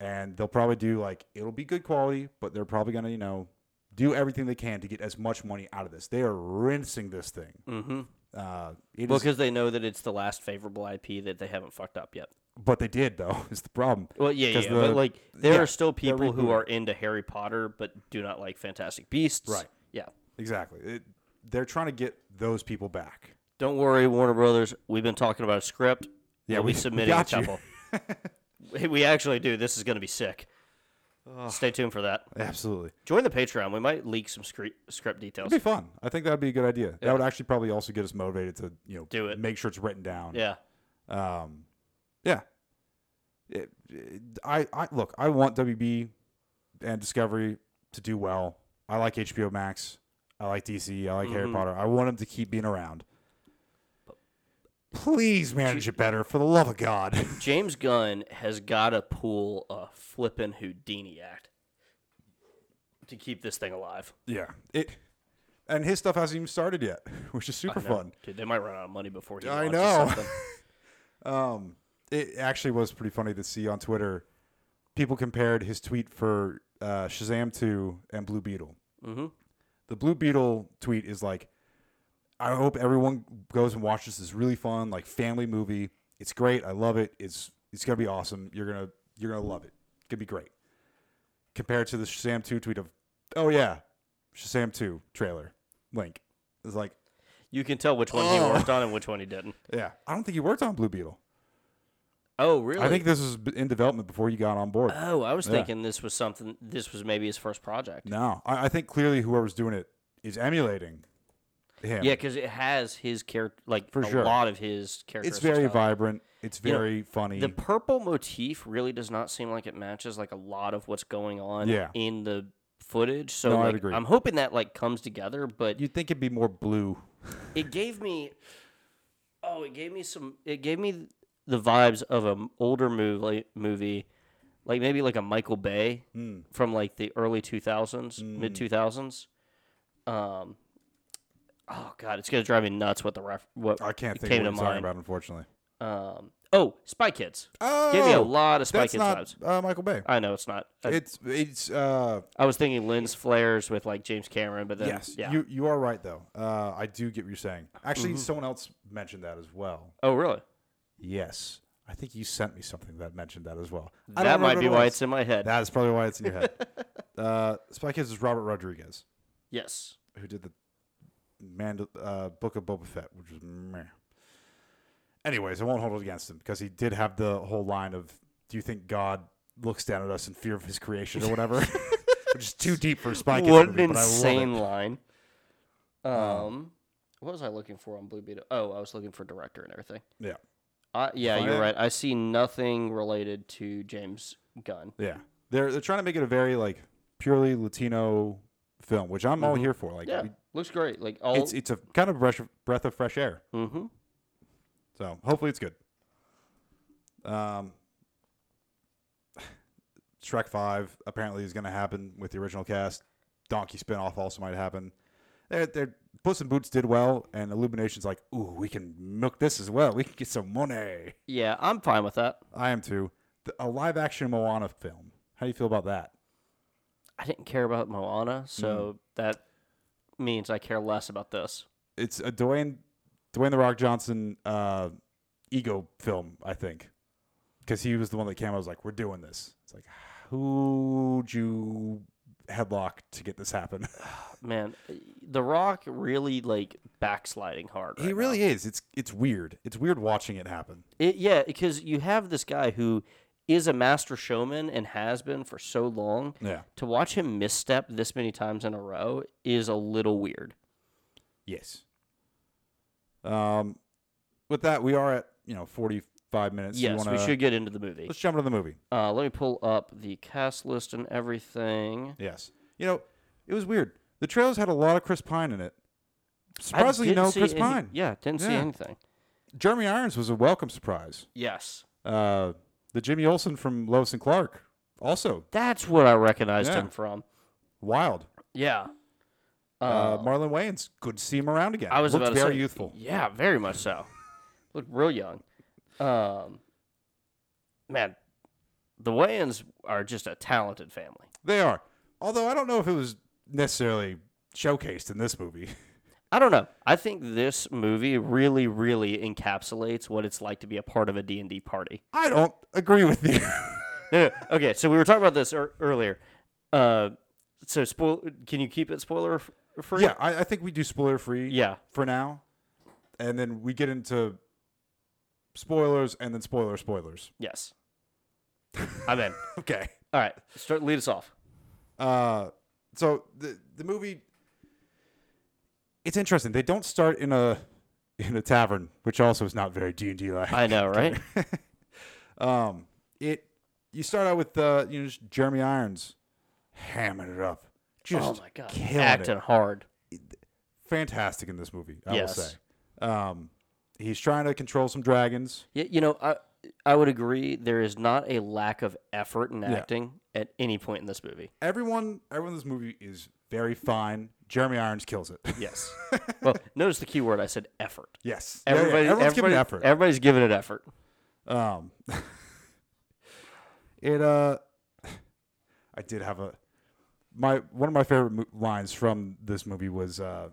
And they'll probably do like it'll be good quality, but they're probably gonna, you know, do everything they can to get as much money out of this. They are rinsing this thing. Mm-hmm. Uh, it because they know that it's the last favorable IP that they haven't fucked up yet. but they did though. Is the problem? Well, yeah, yeah, 'Cause but like there yeah, are still they're people who rebooting. are into Harry Potter but do not like Fantastic Beasts. Right. Yeah. Exactly. It, they're trying to get those people back. Don't worry, Warner Brothers. We've been talking about a script. Yeah, we- we a couple. we actually do. This is going to be sick. Stay tuned for that. Absolutely. Join the Patreon. We might leak some script script details. It'd be fun. I think that'd be a good idea. Yeah. That would actually probably also get us motivated to, you know, Do it. Make sure it's written down. Yeah. Um, yeah. It, it- I, I look. I want WB and Discovery to do well. I like HBO Max. I like DC. I like Harry Mhm. Potter. I want them to keep being around. Please manage it better, for the love of God. James Gunn has got to pull a flippin' Houdini act to keep this thing alive. yeah. It. And his stuff hasn't even started yet, which is super fun. Dude, they might run out of money before he I know. Um, it actually was pretty funny to see on Twitter. People compared his tweet for uh, Shazam 2 and Blue Beetle. mm-hmm. The Blue Beetle tweet is like, I hope everyone goes and watches this really fun, like family movie. It's great. I love it. It's it's gonna be awesome. You're gonna you're gonna love it. It's gonna be great. Compared to the Shazam 2 tweet of, oh yeah, Shazam 2 trailer link. It's like, You can tell which one he Oh. worked on and which one he didn't. yeah, I don't think he worked on Blue Beetle. Oh, really? I think this was in development before you got on board. Oh, I was Yeah. thinking this was something. This was maybe his first project. No, I, I think clearly whoever's doing it is emulating him. Yeah, because it has his character, like For a sure. lot of his characters. it's very vibrant. It's You know, very funny. The purple motif really does not seem like it matches like a lot of what's going on Yeah. in the footage. So No, I'd agree. I'm hoping that like comes together, but You'd think it'd be more blue. it gave me oh it gave me some it gave me the vibes of an older movie movie like maybe like a michael bay Mm. from like the early 2000s Mm. mid 2000s um oh god it's gonna drive me nuts what the ref what I can't think came of what to you're talking mind. about, unfortunately. um oh spy kids Oh, gave me a lot of spy kids not vibes uh, Michael Bay. i know it's not I, It's it's uh I was thinking lens flares with like james cameron but then yes. yeah You you are right though. Uh, I do get what you're saying. Actually, Mhm. someone else mentioned that as well. oh really Yes, I think you sent me something that mentioned that as well. I don't that might remember be what it why was. it's in my head That is probably why it's in your head. uh, Spy Kids is Robert Rodriguez. yes who did the Mand- uh, Book of Boba Fett, which was meh. Anyways, I won't hold it against him because he did have the whole line of, "Do you think God looks down at us in fear of His creation or whatever?" which is too deep for a Spy Kids what movie, an but I love insane line. Um, Um, what was I looking for on Blue Beetle? Oh, I was looking for director and everything. Yeah. Uh, yeah, Find you're right. I see nothing related to James Gunn. Yeah, they're they're trying to make it a very like purely Latino film, which I'm all Mhm. here for. Like, yeah, we- looks great. Like all. it's it's a kind of breath of, breath of fresh air. mm-hmm. So hopefully it's good. Um, Shrek Five apparently is going to happen with the original cast. Donkey spinoff also might happen. They're, they're Puss in Boots did well, and Illumination's like, ooh, we can milk this as well. We can get some money. Yeah, I'm fine with that. I am too. The, a live action Moana film. How do you feel about that? I didn't care about Moana, Mm. so that means I care less about this. It's a Dwayne Dwayne the Rock Johnson uh, ego film, I think, because he was the one that came. out and was like, "We're doing this." It's like, who'd you headlock to get this happen? Man, The Rock really like backsliding hard. he really now. is. It's it's weird. It's weird watching it happen. It, yeah, because you have this guy who is a master showman and has been for so long. Yeah. To watch him misstep this many times in a row is a little weird. Yes. Um, with that, we are at you know forty five minutes. Yes, wanna- we should get into the movie. Let's jump into the movie. Uh, let me pull up the cast list and everything. Yes. You know, it was weird. The trailers had a lot of Chris Pine in it. Surprisingly, no Chris any- Pine. Yeah, didn't see anything. Jeremy Irons was a welcome surprise. Yes, Uh, the Jimmy Olsen from Lois and Clark, also that's what I recognized Yeah. him from. wild. Yeah. Uh, Marlon Wayans, good to see him around again. I was Looked about very say, youthful. Yeah, very much so. Look real young. Um, man, the Wayans are just a talented family. They are. Although I don't know if it was necessarily showcased in this movie. I don't know. I think this movie really, really encapsulates what it's like to be a part of a D and D party. I don't agree with you. No, no, okay, so we were talking about this ear earlier. Uh, so spoil. Can you keep it spoiler f- free? yeah, I, I think we do spoiler free Yeah. for now. And then we get into spoilers and then spoiler spoilers. Yes. I'm in. Okay. All right. Start. Lead us off. Uh, so the the movie, it's interesting. They don't start in a in a tavern, which also is not very D and D like. I know, right? um, it you start out with uh, you know just Jeremy Irons hamming it up, just oh my god, acting it. hard. fantastic in this movie. I Yes. will say. Um, he's trying to control some dragons. Y- You know, I I would agree. There is not a lack of effort in Yeah. acting at any point in this movie. Everyone, everyone in this movie is very fine. Jeremy Irons kills it. Yes. well, notice the key word. I said effort. yes, Yeah, yeah, Everybody, giving everybody- effort. Everybody's giving it effort. Um, it uh, I did have a my one of my favorite mo- lines from this movie was uh,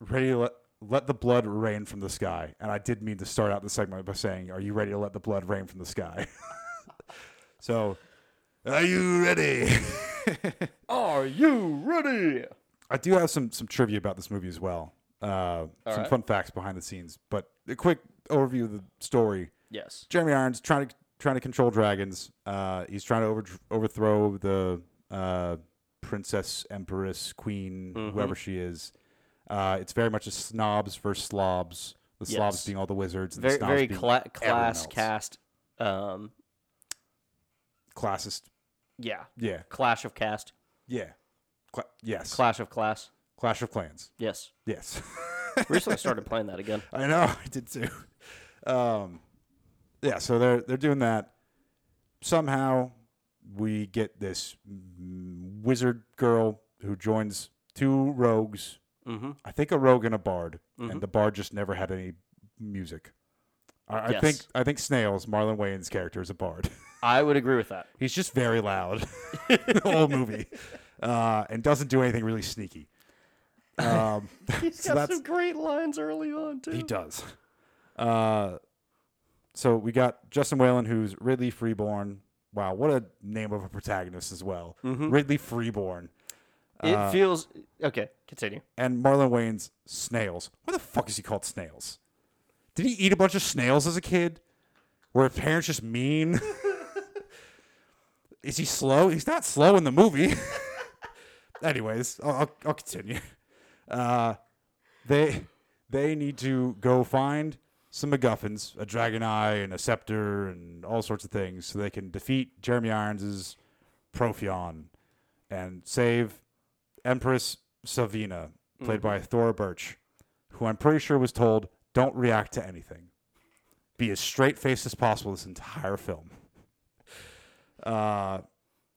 ready to let let the blood rain from the sky, and I did mean to start out the segment by saying, "Are you ready to let the blood rain from the sky?" so, are you ready? Are you ready? I do have some some trivia about this movie as well. Uh, some right. fun facts behind the scenes, but a quick overview of the story. Yes. Jeremy Irons trying to trying to control dragons. Uh, he's trying to over, overthrow the uh, princess, empress, queen, Mhm. whoever she is. Uh, it's very much a snobs versus slobs. The slobs Yes. being all the wizards, and Very the snobs very cla- class cast. Um. classist. Yeah. Yeah, Clash of cast. yeah, Cla- yes. Clash of class. Clash of Clans. Yes. Yes. Recently started playing that again. I know, I did too. Um, yeah, so they're they're doing that. Somehow, we get this mm, wizard girl who joins two rogues. Mm-hmm. I think a rogue and a bard, Mhm. and the bard just never had any music. I, I think I think Snails, Marlon Wayans' character, is a bard. I would agree with that. He's just very loud the whole movie, uh, and doesn't do anything really sneaky. Um, He's So that's- great lines early on too. He does. Uh, so we got Justin Whalin, who's Ridley Freeborn. Wow, what a name of a protagonist as well. Mhm. Ridley Freeborn. It Uh, feels okay. Continue. and Marlon Wayans' Snails. Why the fuck is he called Snails? Did he eat a bunch of snails as a kid? Were his parents just mean? is he slow? He's not slow in the movie. Anyways, I'll, I'll, I'll continue. Uh, they they need to go find some MacGuffins, a dragon eye and a scepter and all sorts of things, so they can defeat Jeremy Irons's Profion and save Empress Savina, played by Thora Birch, who I'm pretty sure was told, "Don't react to anything. Be as straight faced as possible this entire film." Uh,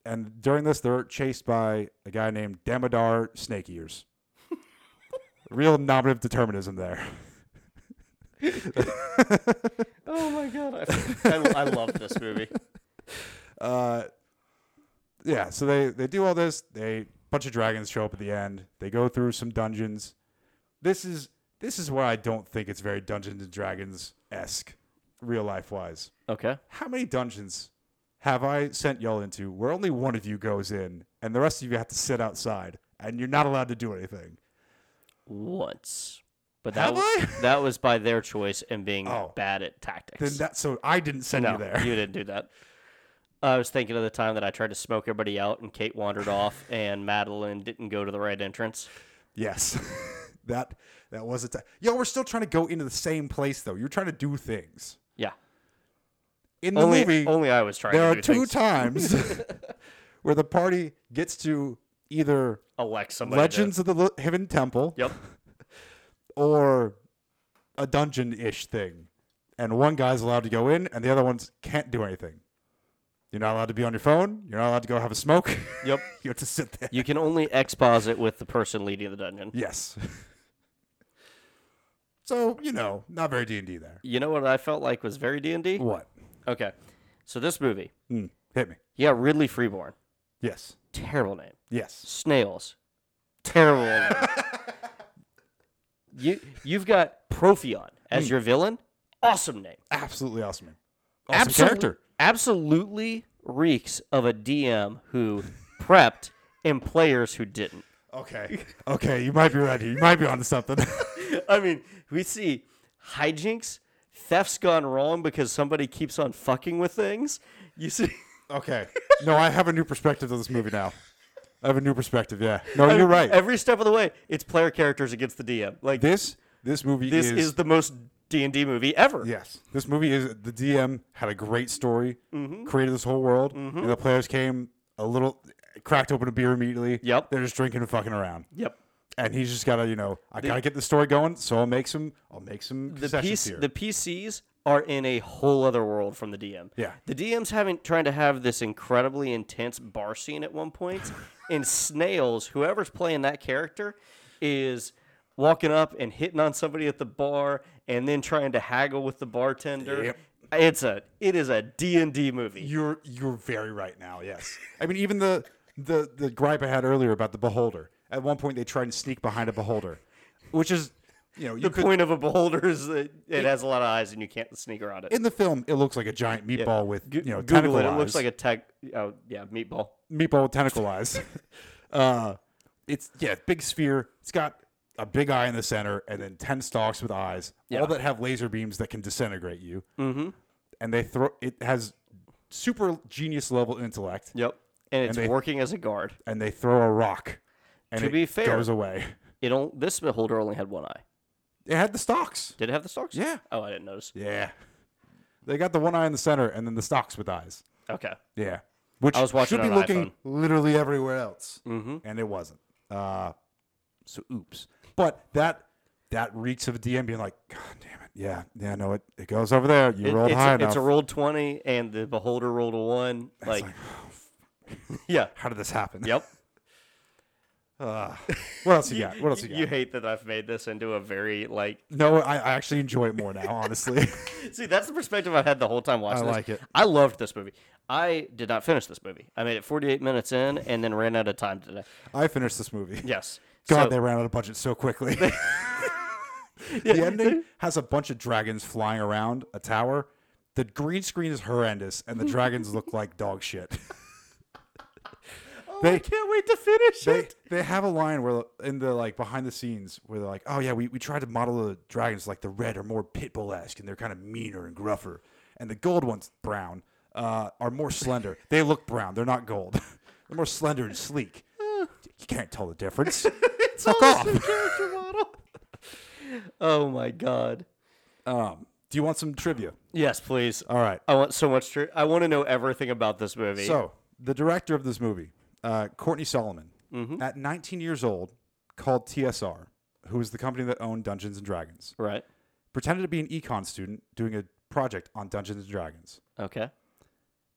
and during this, they're chased by a guy named Damodar Snake Ears. Real nominative determinism there. Oh my god, I, I, I love this movie. uh, yeah, so they they do all this. They bunch of dragons show up at the end. They go through some dungeons. This is this is where I don't think it's very Dungeons and Dragons esque, real life wise. Okay. How many dungeons have I sent y'all into where only one of you goes in and the rest of you have to sit outside and you're not allowed to do anything? Once. But that Have was, I? that was by their choice and being Oh. bad at tactics. Then that so I didn't send no, you there. you didn't do that. I was thinking of the time that I tried to smoke everybody out and Kate wandered off and Madeline didn't go to the right entrance. Yes. that that was a time. Yo, we're still trying to go into the same place though. You're trying to do things. Yeah. In the Only, movie, only I was trying there to are two things. times where the party gets to either Elect somebody. to- Legends of the Hidden Temple Yep. or a dungeon ish thing. And one guy's allowed to go in and the other ones can't do anything. You're not allowed to be on your phone. You're not allowed to go have a smoke. Yep. you have to sit there. You can only exposit with the person leading the dungeon. Yes. so you know, not very D and D there. You know what I felt like was very D and D. What? Okay, so this movie, Mm, hit me. Yeah, Ridley Freeborn, Yes. terrible name. Yes. Snails, terrible name. You you've got Profion as your villain, awesome name. Absolutely awesome. name. Awesome Absolute- character. Absolutely reeks of a DM who prepped and players who didn't. Okay. Okay. You might be right here. You might be onto something. I mean, we see hijinks, thefts gone wrong because somebody keeps on fucking with things. You see, okay. No, I have a new perspective of this movie now. I have a new perspective. Yeah. No, you're right. Every step of the way, it's player characters against the DM. Like This this movie this is, the most D and D movie ever. Yes, this movie is the DM had a great story, Mm-hmm. created this whole world, and the players came a little cracked open a beer immediately. Yep. they're just drinking and fucking around, Yep. and he's just gotta, you know, I gotta get the story going, so I'll make some, I'll make some The PC, here. the PCs are in a whole other world from the DM. Yeah. The DM's having trying to have this incredibly intense bar scene at one point, and Snails, whoever's playing that character, is walking up and hitting on somebody at the bar, and then trying to haggle with the bartender. Yep. It's a it is a D and D movie. you're you're very right now. Yes, I mean even the the the gripe I had earlier about the beholder. At one point, they tried to sneak behind a beholder, which is, you know, you the could, point of a beholder is that it has a lot of eyes and you can't sneak around it. in the film it looks like a giant meatball with you know Google tentacle it. It looks like a tech. Oh yeah, meatball. meatball with tentacle eyes. uh, it's yeah, big sphere. It's got a big eye in the center, and then ten stalks with eyes, Yeah. all that have laser beams that can disintegrate you. Mm-hmm. And they throw. It has super genius level intellect, Yep. And it's they- working as a guard. and they throw a rock, and To it be fair- goes away. It don't, this beholder only had one eye. It had the stalks. Did it have the stalks? Yeah. Oh, I didn't notice. Yeah, they got the one eye in the center, and then the stalks with eyes. Okay. Yeah, which I was watching should be looking iPhone. literally everywhere else. Mm-hmm. and it wasn't. Uh, so oops. But that that reeks of a DM being like, God damn it, yeah, yeah, no, it, it goes over there. You It, rolled it's, high a, enough. it's a rolled twenty, and the beholder rolled a one. Like, like, yeah. How did this happen? Yep. Uh, what else you got? What else you got? You hate that I've made this into a very like. no, I, I actually enjoy it more now. Honestly, See, that's the perspective I've had the whole time watching. I this. like it. I loved this movie. I did not finish this movie. I made it 48 minutes in, and then ran out of time today. I finished this movie. Yes. God, So- they ran out of budget so quickly. the ending has a bunch of dragons flying around a tower. The green screen is horrendous, and the dragons look like dog shit. Oh, They- I can't wait to finish they it. they have a line where in the like behind the scenes where they're like, oh yeah, we, we tried to model the dragons like the red are more pitbull esque and they're kind of meaner and gruffer, and the gold ones brown uh, are more slender. they look brown, they're not gold. they're more slender and sleek. You can't tell the difference. Fuck off. character model. oh my god. Um, do you want some trivia? Yes, please. All right. I want so much. Tr- I want to know everything about this movie. So the director of this movie, uh, Courtney Solomon, Mm-hmm. at 19 years old, called TSR, who was the company that owned Dungeons and Dragons. right. pretended to be an econ student doing a project on Dungeons and Dragons. Okay.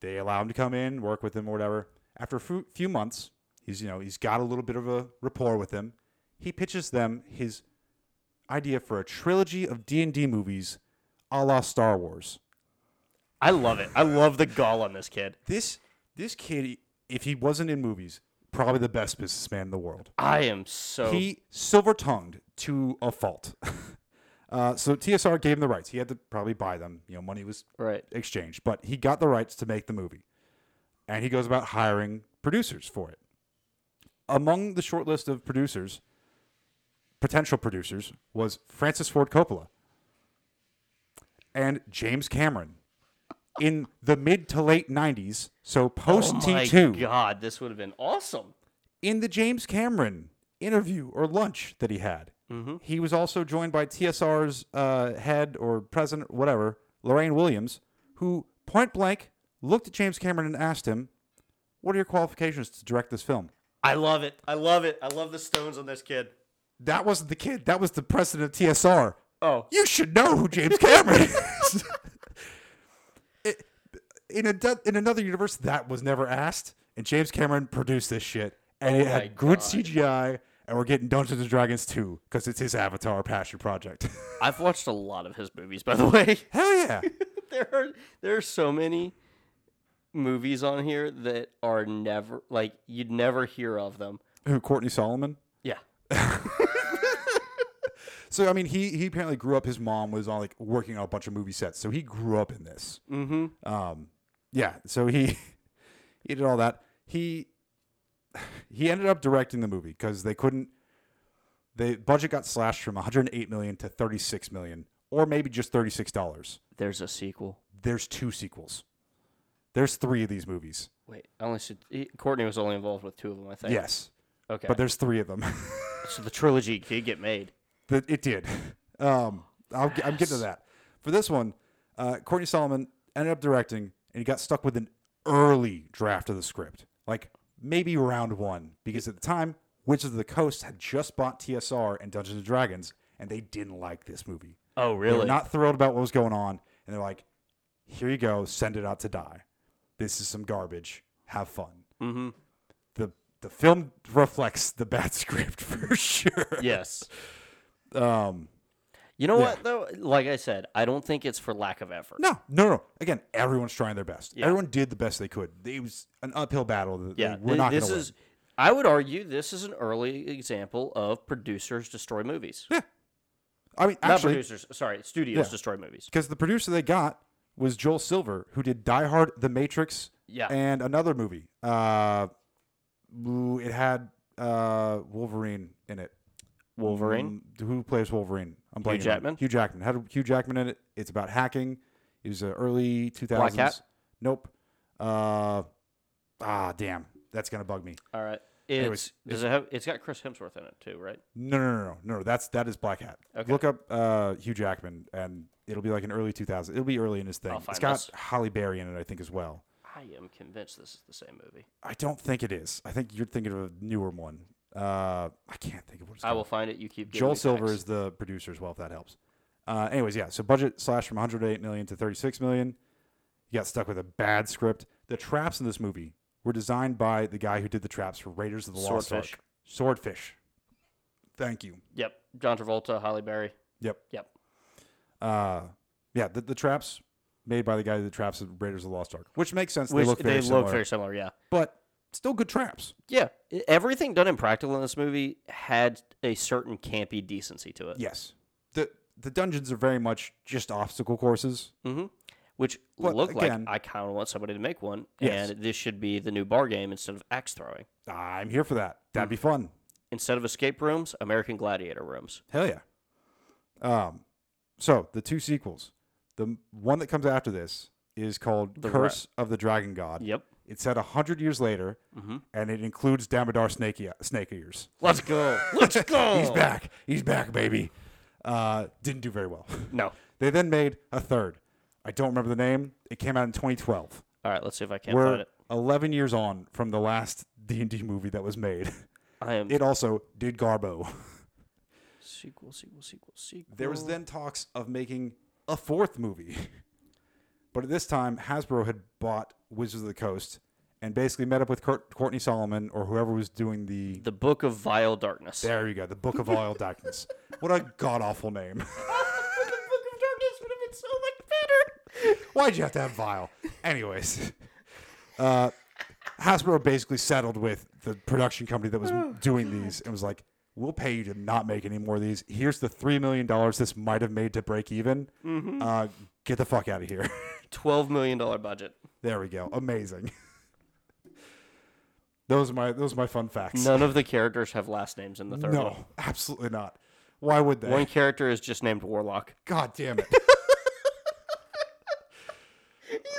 They allow him to come in, work with him, or whatever. After a few months, he's you know he's got a little bit of a rapport with them. He pitches them his idea for a trilogy of D and D movies, a la Star Wars. I love it. I love the gall on this kid. This this kid, if he wasn't in movies, probably the best businessman in the world. I am so. He silver tongued to a fault. uh, so TSR gave him the rights. He had to probably buy them. You know, money was right. exchange, but he got the rights to make the movie. And he goes about hiring producers for it. Among the short list of producers, potential producers, was Francis Ford Coppola and James Cameron in the mid to late 90s, so post oh my T2. god, this would have been awesome. In the James Cameron interview or lunch that he had, Mm-hmm. he was also joined by TSR's uh, head or president, whatever, Lorraine Williams, who point blank looked at James Cameron and asked him, What are your qualifications to direct this film? I love it. I love it. I love the stones on this kid. That wasn't the kid, that was the president of TSR. Oh, You should know who James Cameron is. it, in a in another universe that was never asked, and James Cameron produced this shit, and it Oh my had good God. CGI, and we're getting Dungeons and Dragons 2 because it's his Avatar passion project. I've watched a lot of his movies, by the way. Hell yeah! there are there are so many movies on here that are never like you'd never hear of them. Who Courtney Solomon? Yeah. So I mean, he he apparently grew up. His mom was on like working on a bunch of movie sets, so he grew up in this. Mm-hmm. Um, yeah. So he he did all that. He he ended up directing the movie because they couldn't. The budget got slashed from 108 million to 36 million, or maybe just 36 dollars. There's a sequel. There's two sequels. There's three of these movies. Wait, I only he- Courtney was only involved with two of them, I think. Yes, Okay. but there's three of them. so the trilogy could get made. that it did. Um, I'll, get- I'm getting to that. For this one, uh, Courtney Solomon ended up directing, and he got stuck with an early draft of the script, like maybe round one, because at the time, Wizards of the Coast had just bought TSR and Dungeons and Dragons, and they didn't like this movie. Oh, really? They were not thrilled about what was going on, and they're like, "Here you go, send it out to die. This is some garbage. Have fun." mm-hmm. the The film reflects the bad script for sure. Yes. Um. You know Yeah. what though? Like I said, I don't think it's for lack of effort. No, no, no. Again, everyone's trying their best. Yeah. Everyone did the best they could. It was an uphill battle. Yeah, we're not this going to is. I would argue this is an early example of producers destroy movies. Yeah. I mean, Not actually, producers. Sorry, studios Yeah. destroy movies. because the producer they got was Joel Silver, who did Die Hard, The Matrix, Yeah. and another movie. Uh, it had uh Wolverine in it. Wolverine. Mm, who plays Wolverine? I'm Hugh blanking on. Jackman? Hugh Jackman had Hugh Jackman in it. It's about hacking. It was uh, early 2000s. Black Hat? Nope. Uh, ah, damn. That's gonna bug me. All right. It's, Anyways, does it have? It's got Chris Hemsworth in it too, right? No, no, no, no, no. no, That's that is Black Hat. Okay. Look up uh, Hugh Jackman, and it'll be like an early 2000. It'll be early in his thing. It's got this. Halle Berry in it, I think, as well. I am convinced this is the same movie. I don't think it is. I think you're thinking of a newer one. Uh, I can't think of what it's called. I will find it. You keep giving Joel Silver facts. is the producer as well, if that helps. Uh, anyways, yeah. So budget slashed from 108 million to 36 million. You got stuck with a bad script. The traps in this movie were designed by the guy who did the traps for Raiders of the Lost Swordfish. Ark. Swordfish. Thank you. Yep. John Travolta, Halle Berry. Yep. Yep. Uh, yeah, the, the traps made by the guy that traps the traps of Raiders of the Lost Ark, which makes sense. Which they look very they similar, look very similar. Yeah. but still good traps. Yeah. Everything done in practical in this movie had a certain campy decency to it. Yes. The the dungeons are very much just obstacle courses. Mm-hmm. Which But look again- like I kind of want somebody to make one, Yes. and this should be the new bar game instead of axe throwing. I'm here for that. That'd Hmm. be fun. Instead of escape rooms, American Gladiator rooms. Hell yeah. Um, so the two sequels, the one that comes after this is called The Curse of the Dragon God. Yep. It's set a hundred years later, Mm-hmm. and it includes Damodar Snake, e- snake ears. Let's go. Let's go. He's back. He's back, baby. Uh, didn't do very well. No. They then made a third. I don't remember the name. It came out in 2012. All right. Let's see if I can We're find it. 11 years on from the last D&D movie that was made. I am It also did Garbo. sequel, sequel, sequel, sequel. There was then talks of making a fourth movie. But at this time, Hasbro had bought Wizards of the Coast and basically met up with Court- Courtney Solomon or whoever was doing the. the Book of Vile Darkness. There you go, the Book of Vile Darkness. What a god awful name. the Book of Darkness would have been so much better. Why'd you have to have Vile? Anyways, uh, Hasbro basically settled with the production company that was doing these and was like, "We'll pay you to not make any more of these. Here's the three million dollars this might have made to break even. Mm-hmm. Uh, get the fuck out of here." Twelve million dollar budget. there we go. Amazing. those are my those are my fun facts. None of the characters have last names in the third no, one. absolutely not. Why would they? One character is just named Warlock. God damn it.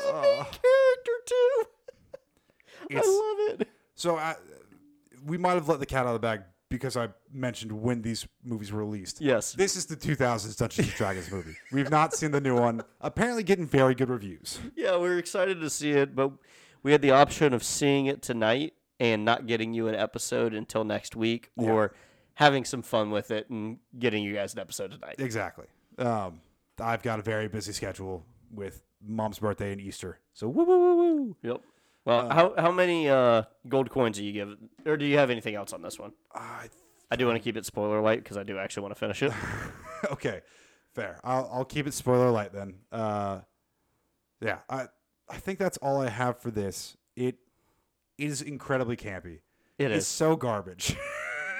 A uh. character too. I love it. So I, we might have let the cat out of the bag because I mentioned when these movies were released. Yes. This is the 2000s Dungeons and Dragons movie. We've not seen the new one. Apparently, getting very good reviews. Yeah, we were excited to see it, but we had the option of seeing it tonight and not getting you an episode until next week, or having some fun with it and getting you guys an episode tonight. Exactly. Um, I've got a very busy schedule with mom's birthday and Easter. So woo woo woo woo. Yep. Well, how how many uh, gold coins do you give, or do you have anything else on this one? I I do want to keep it spoiler light because I do actually want to finish it. okay, fair. I'll I'll keep it spoiler light then. Uh, yeah, I I think that's all I have for this. It is incredibly campy. It It's is. so garbage.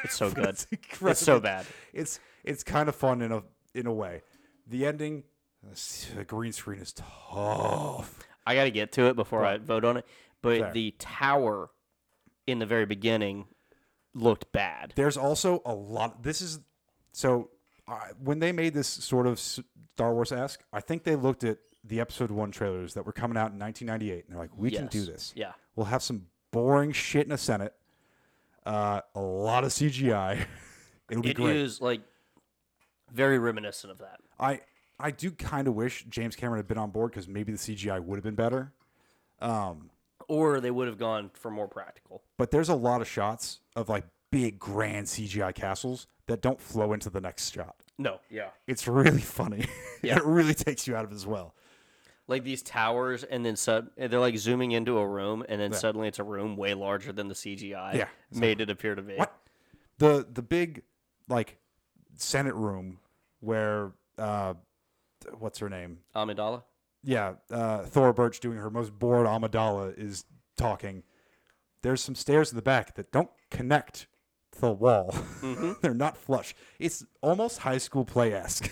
It's so good. it's, It's so bad. It's it's kind of fun in a in a way. The ending, the green screen is tough. I got to get to it before I vote on it. But Fair. the tower in the very beginning looked bad. There's also a lot. This is so uh, when they made this sort of Star Wars esque. I think they looked at the Episode One trailers that were coming out in 1998, and they're like, "We can do this. Yeah. We'll have some boring shit in a Senate, uh, a lot of CGI. It'll be It great." is like very reminiscent of that. I I do kind of wish James Cameron had been on board because maybe the CGI would have been better. Um, Or they would have gone for more practical. but there's a lot of shots of like big grand CGI castles that don't flow into the next shot. No. Yeah. It's really funny. Yeah. it really takes you out of it as well. Like these towers, and then sud- they're like zooming into a room, and then Yeah. suddenly it's a room way larger than the CGI Yeah. Made it appear to be. What? The the big like Senate room where uh what's her name? Amidala? Yeah, uh Thora Birch doing her most bored Amidala is talking. There's some stairs in the back that don't connect to the wall. Mm-hmm. They're not flush. It's almost high school play esque.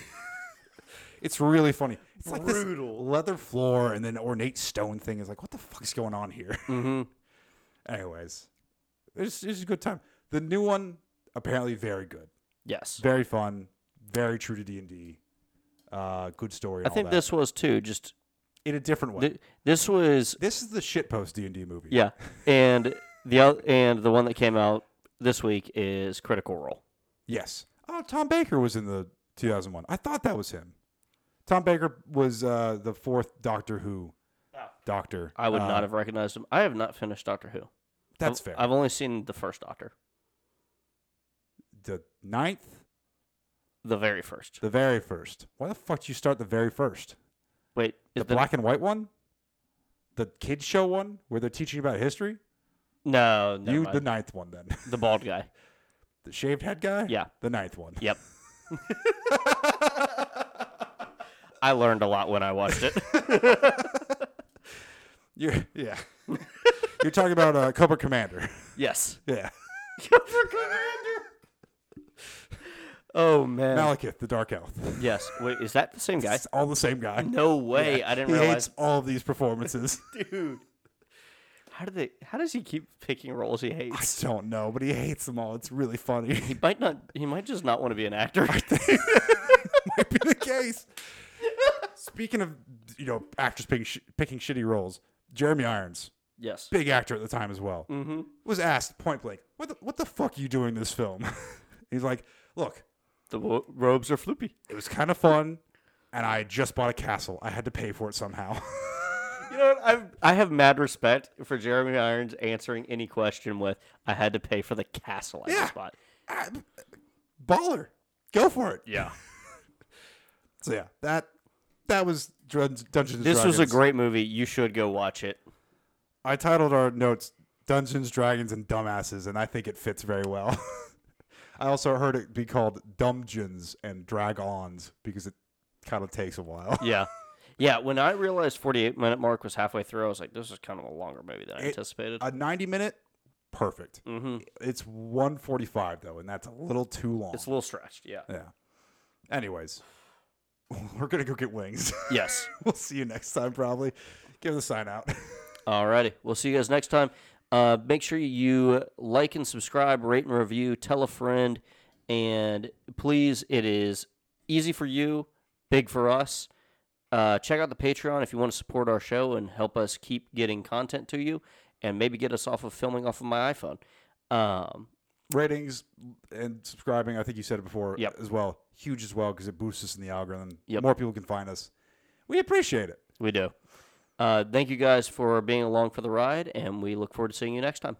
it's really funny. It's like this leather floor and then ornate stone thing is like, what the fuck's going on here? Mm-hmm. Anyways, it's, it's a good time. The new one apparently very good, Yes. very fun, very true to D and D. Uh, good story. I think this was too. Just in a different way. th- this was this is the shitpost D and D movie. yeah, and the oth- and the one that came out this week is Critical Role. Yes. Oh, Tom Baker was in the 2001. I thought that was him. Tom Baker was uh, the fourth Doctor Who Doctor. I would Uh, not have recognized him. I have not finished Doctor Who. That's I've, fair. I've only seen the first Doctor, the ninth, the very first. the very first. Why the fuck did you start the very first? Wait, The is the, black and white one? The kids show one where they're teaching about history? no, never you mind. the ninth one then. the bald guy. the shaved head guy? Yeah. The ninth one. Yep. I learned a lot when I watched it. You're yeah. You're talking about uh, Cobra Commander. yes. Yeah. Oh man. Malekith, the Dark Elf. yes. Wait, is that the same guy? It's all the same guy. No way. I didn't he realize. hates all of these performances. Dude. How do they? How does he keep picking roles he hates? I hates? don't know, but he hates them all. It's really funny. He might not. He might just not want to be an actor. might be the case. Speaking of, you know, actors picking, sh- picking shitty roles, Jeremy Irons, yes. big actor at the time as well, Mm-hmm. was asked point blank, "What the, what the fuck are you doing in this film?" He's like, "Look, The wo- robes are floopy. it was kind of fun, and I just bought a castle. I had to pay for it somehow." You know what? I've, I have mad respect for Jeremy Irons answering any question with, "I had to pay for the castle I Yeah. just bought." Ah, Baller, go for it. Yeah. So yeah, that that was Dun- Dungeons. and This was a Dragons. great movie. You should go watch it. I titled our notes Dungeons, Dragons, and Dumbasses, and I think it fits very well. I also heard it be called Dumbgens and Drag-Ons because it kind of takes a while. Yeah. Yeah, when I realized 48 minute mark was halfway through, I was like, this is kind of a longer movie than I It- anticipated. A 90 minute, perfect. mm-hmm. It's 145 though, and that's a little too long. It's a little stretched. Yeah. yeah. Anyways, we're gonna go get wings. yes. we'll see you next time probably. Give the sign out. Alrighty. We'll see you guys next time. Uh, make sure you like and subscribe, rate and review, tell a friend, and please, it is easy for you, big for us. Uh, check out the Patreon if you want to support our show and help us keep getting content to you, and maybe get us off of filming off of my iPhone. Um, Ratings and subscribing, I think you said it before Yep. as well. Huge as well because it boosts us in the algorithm. Yep. More people can find us. We appreciate it. we do. Uh, thank you guys for being along for the ride, and we look forward to seeing you next time.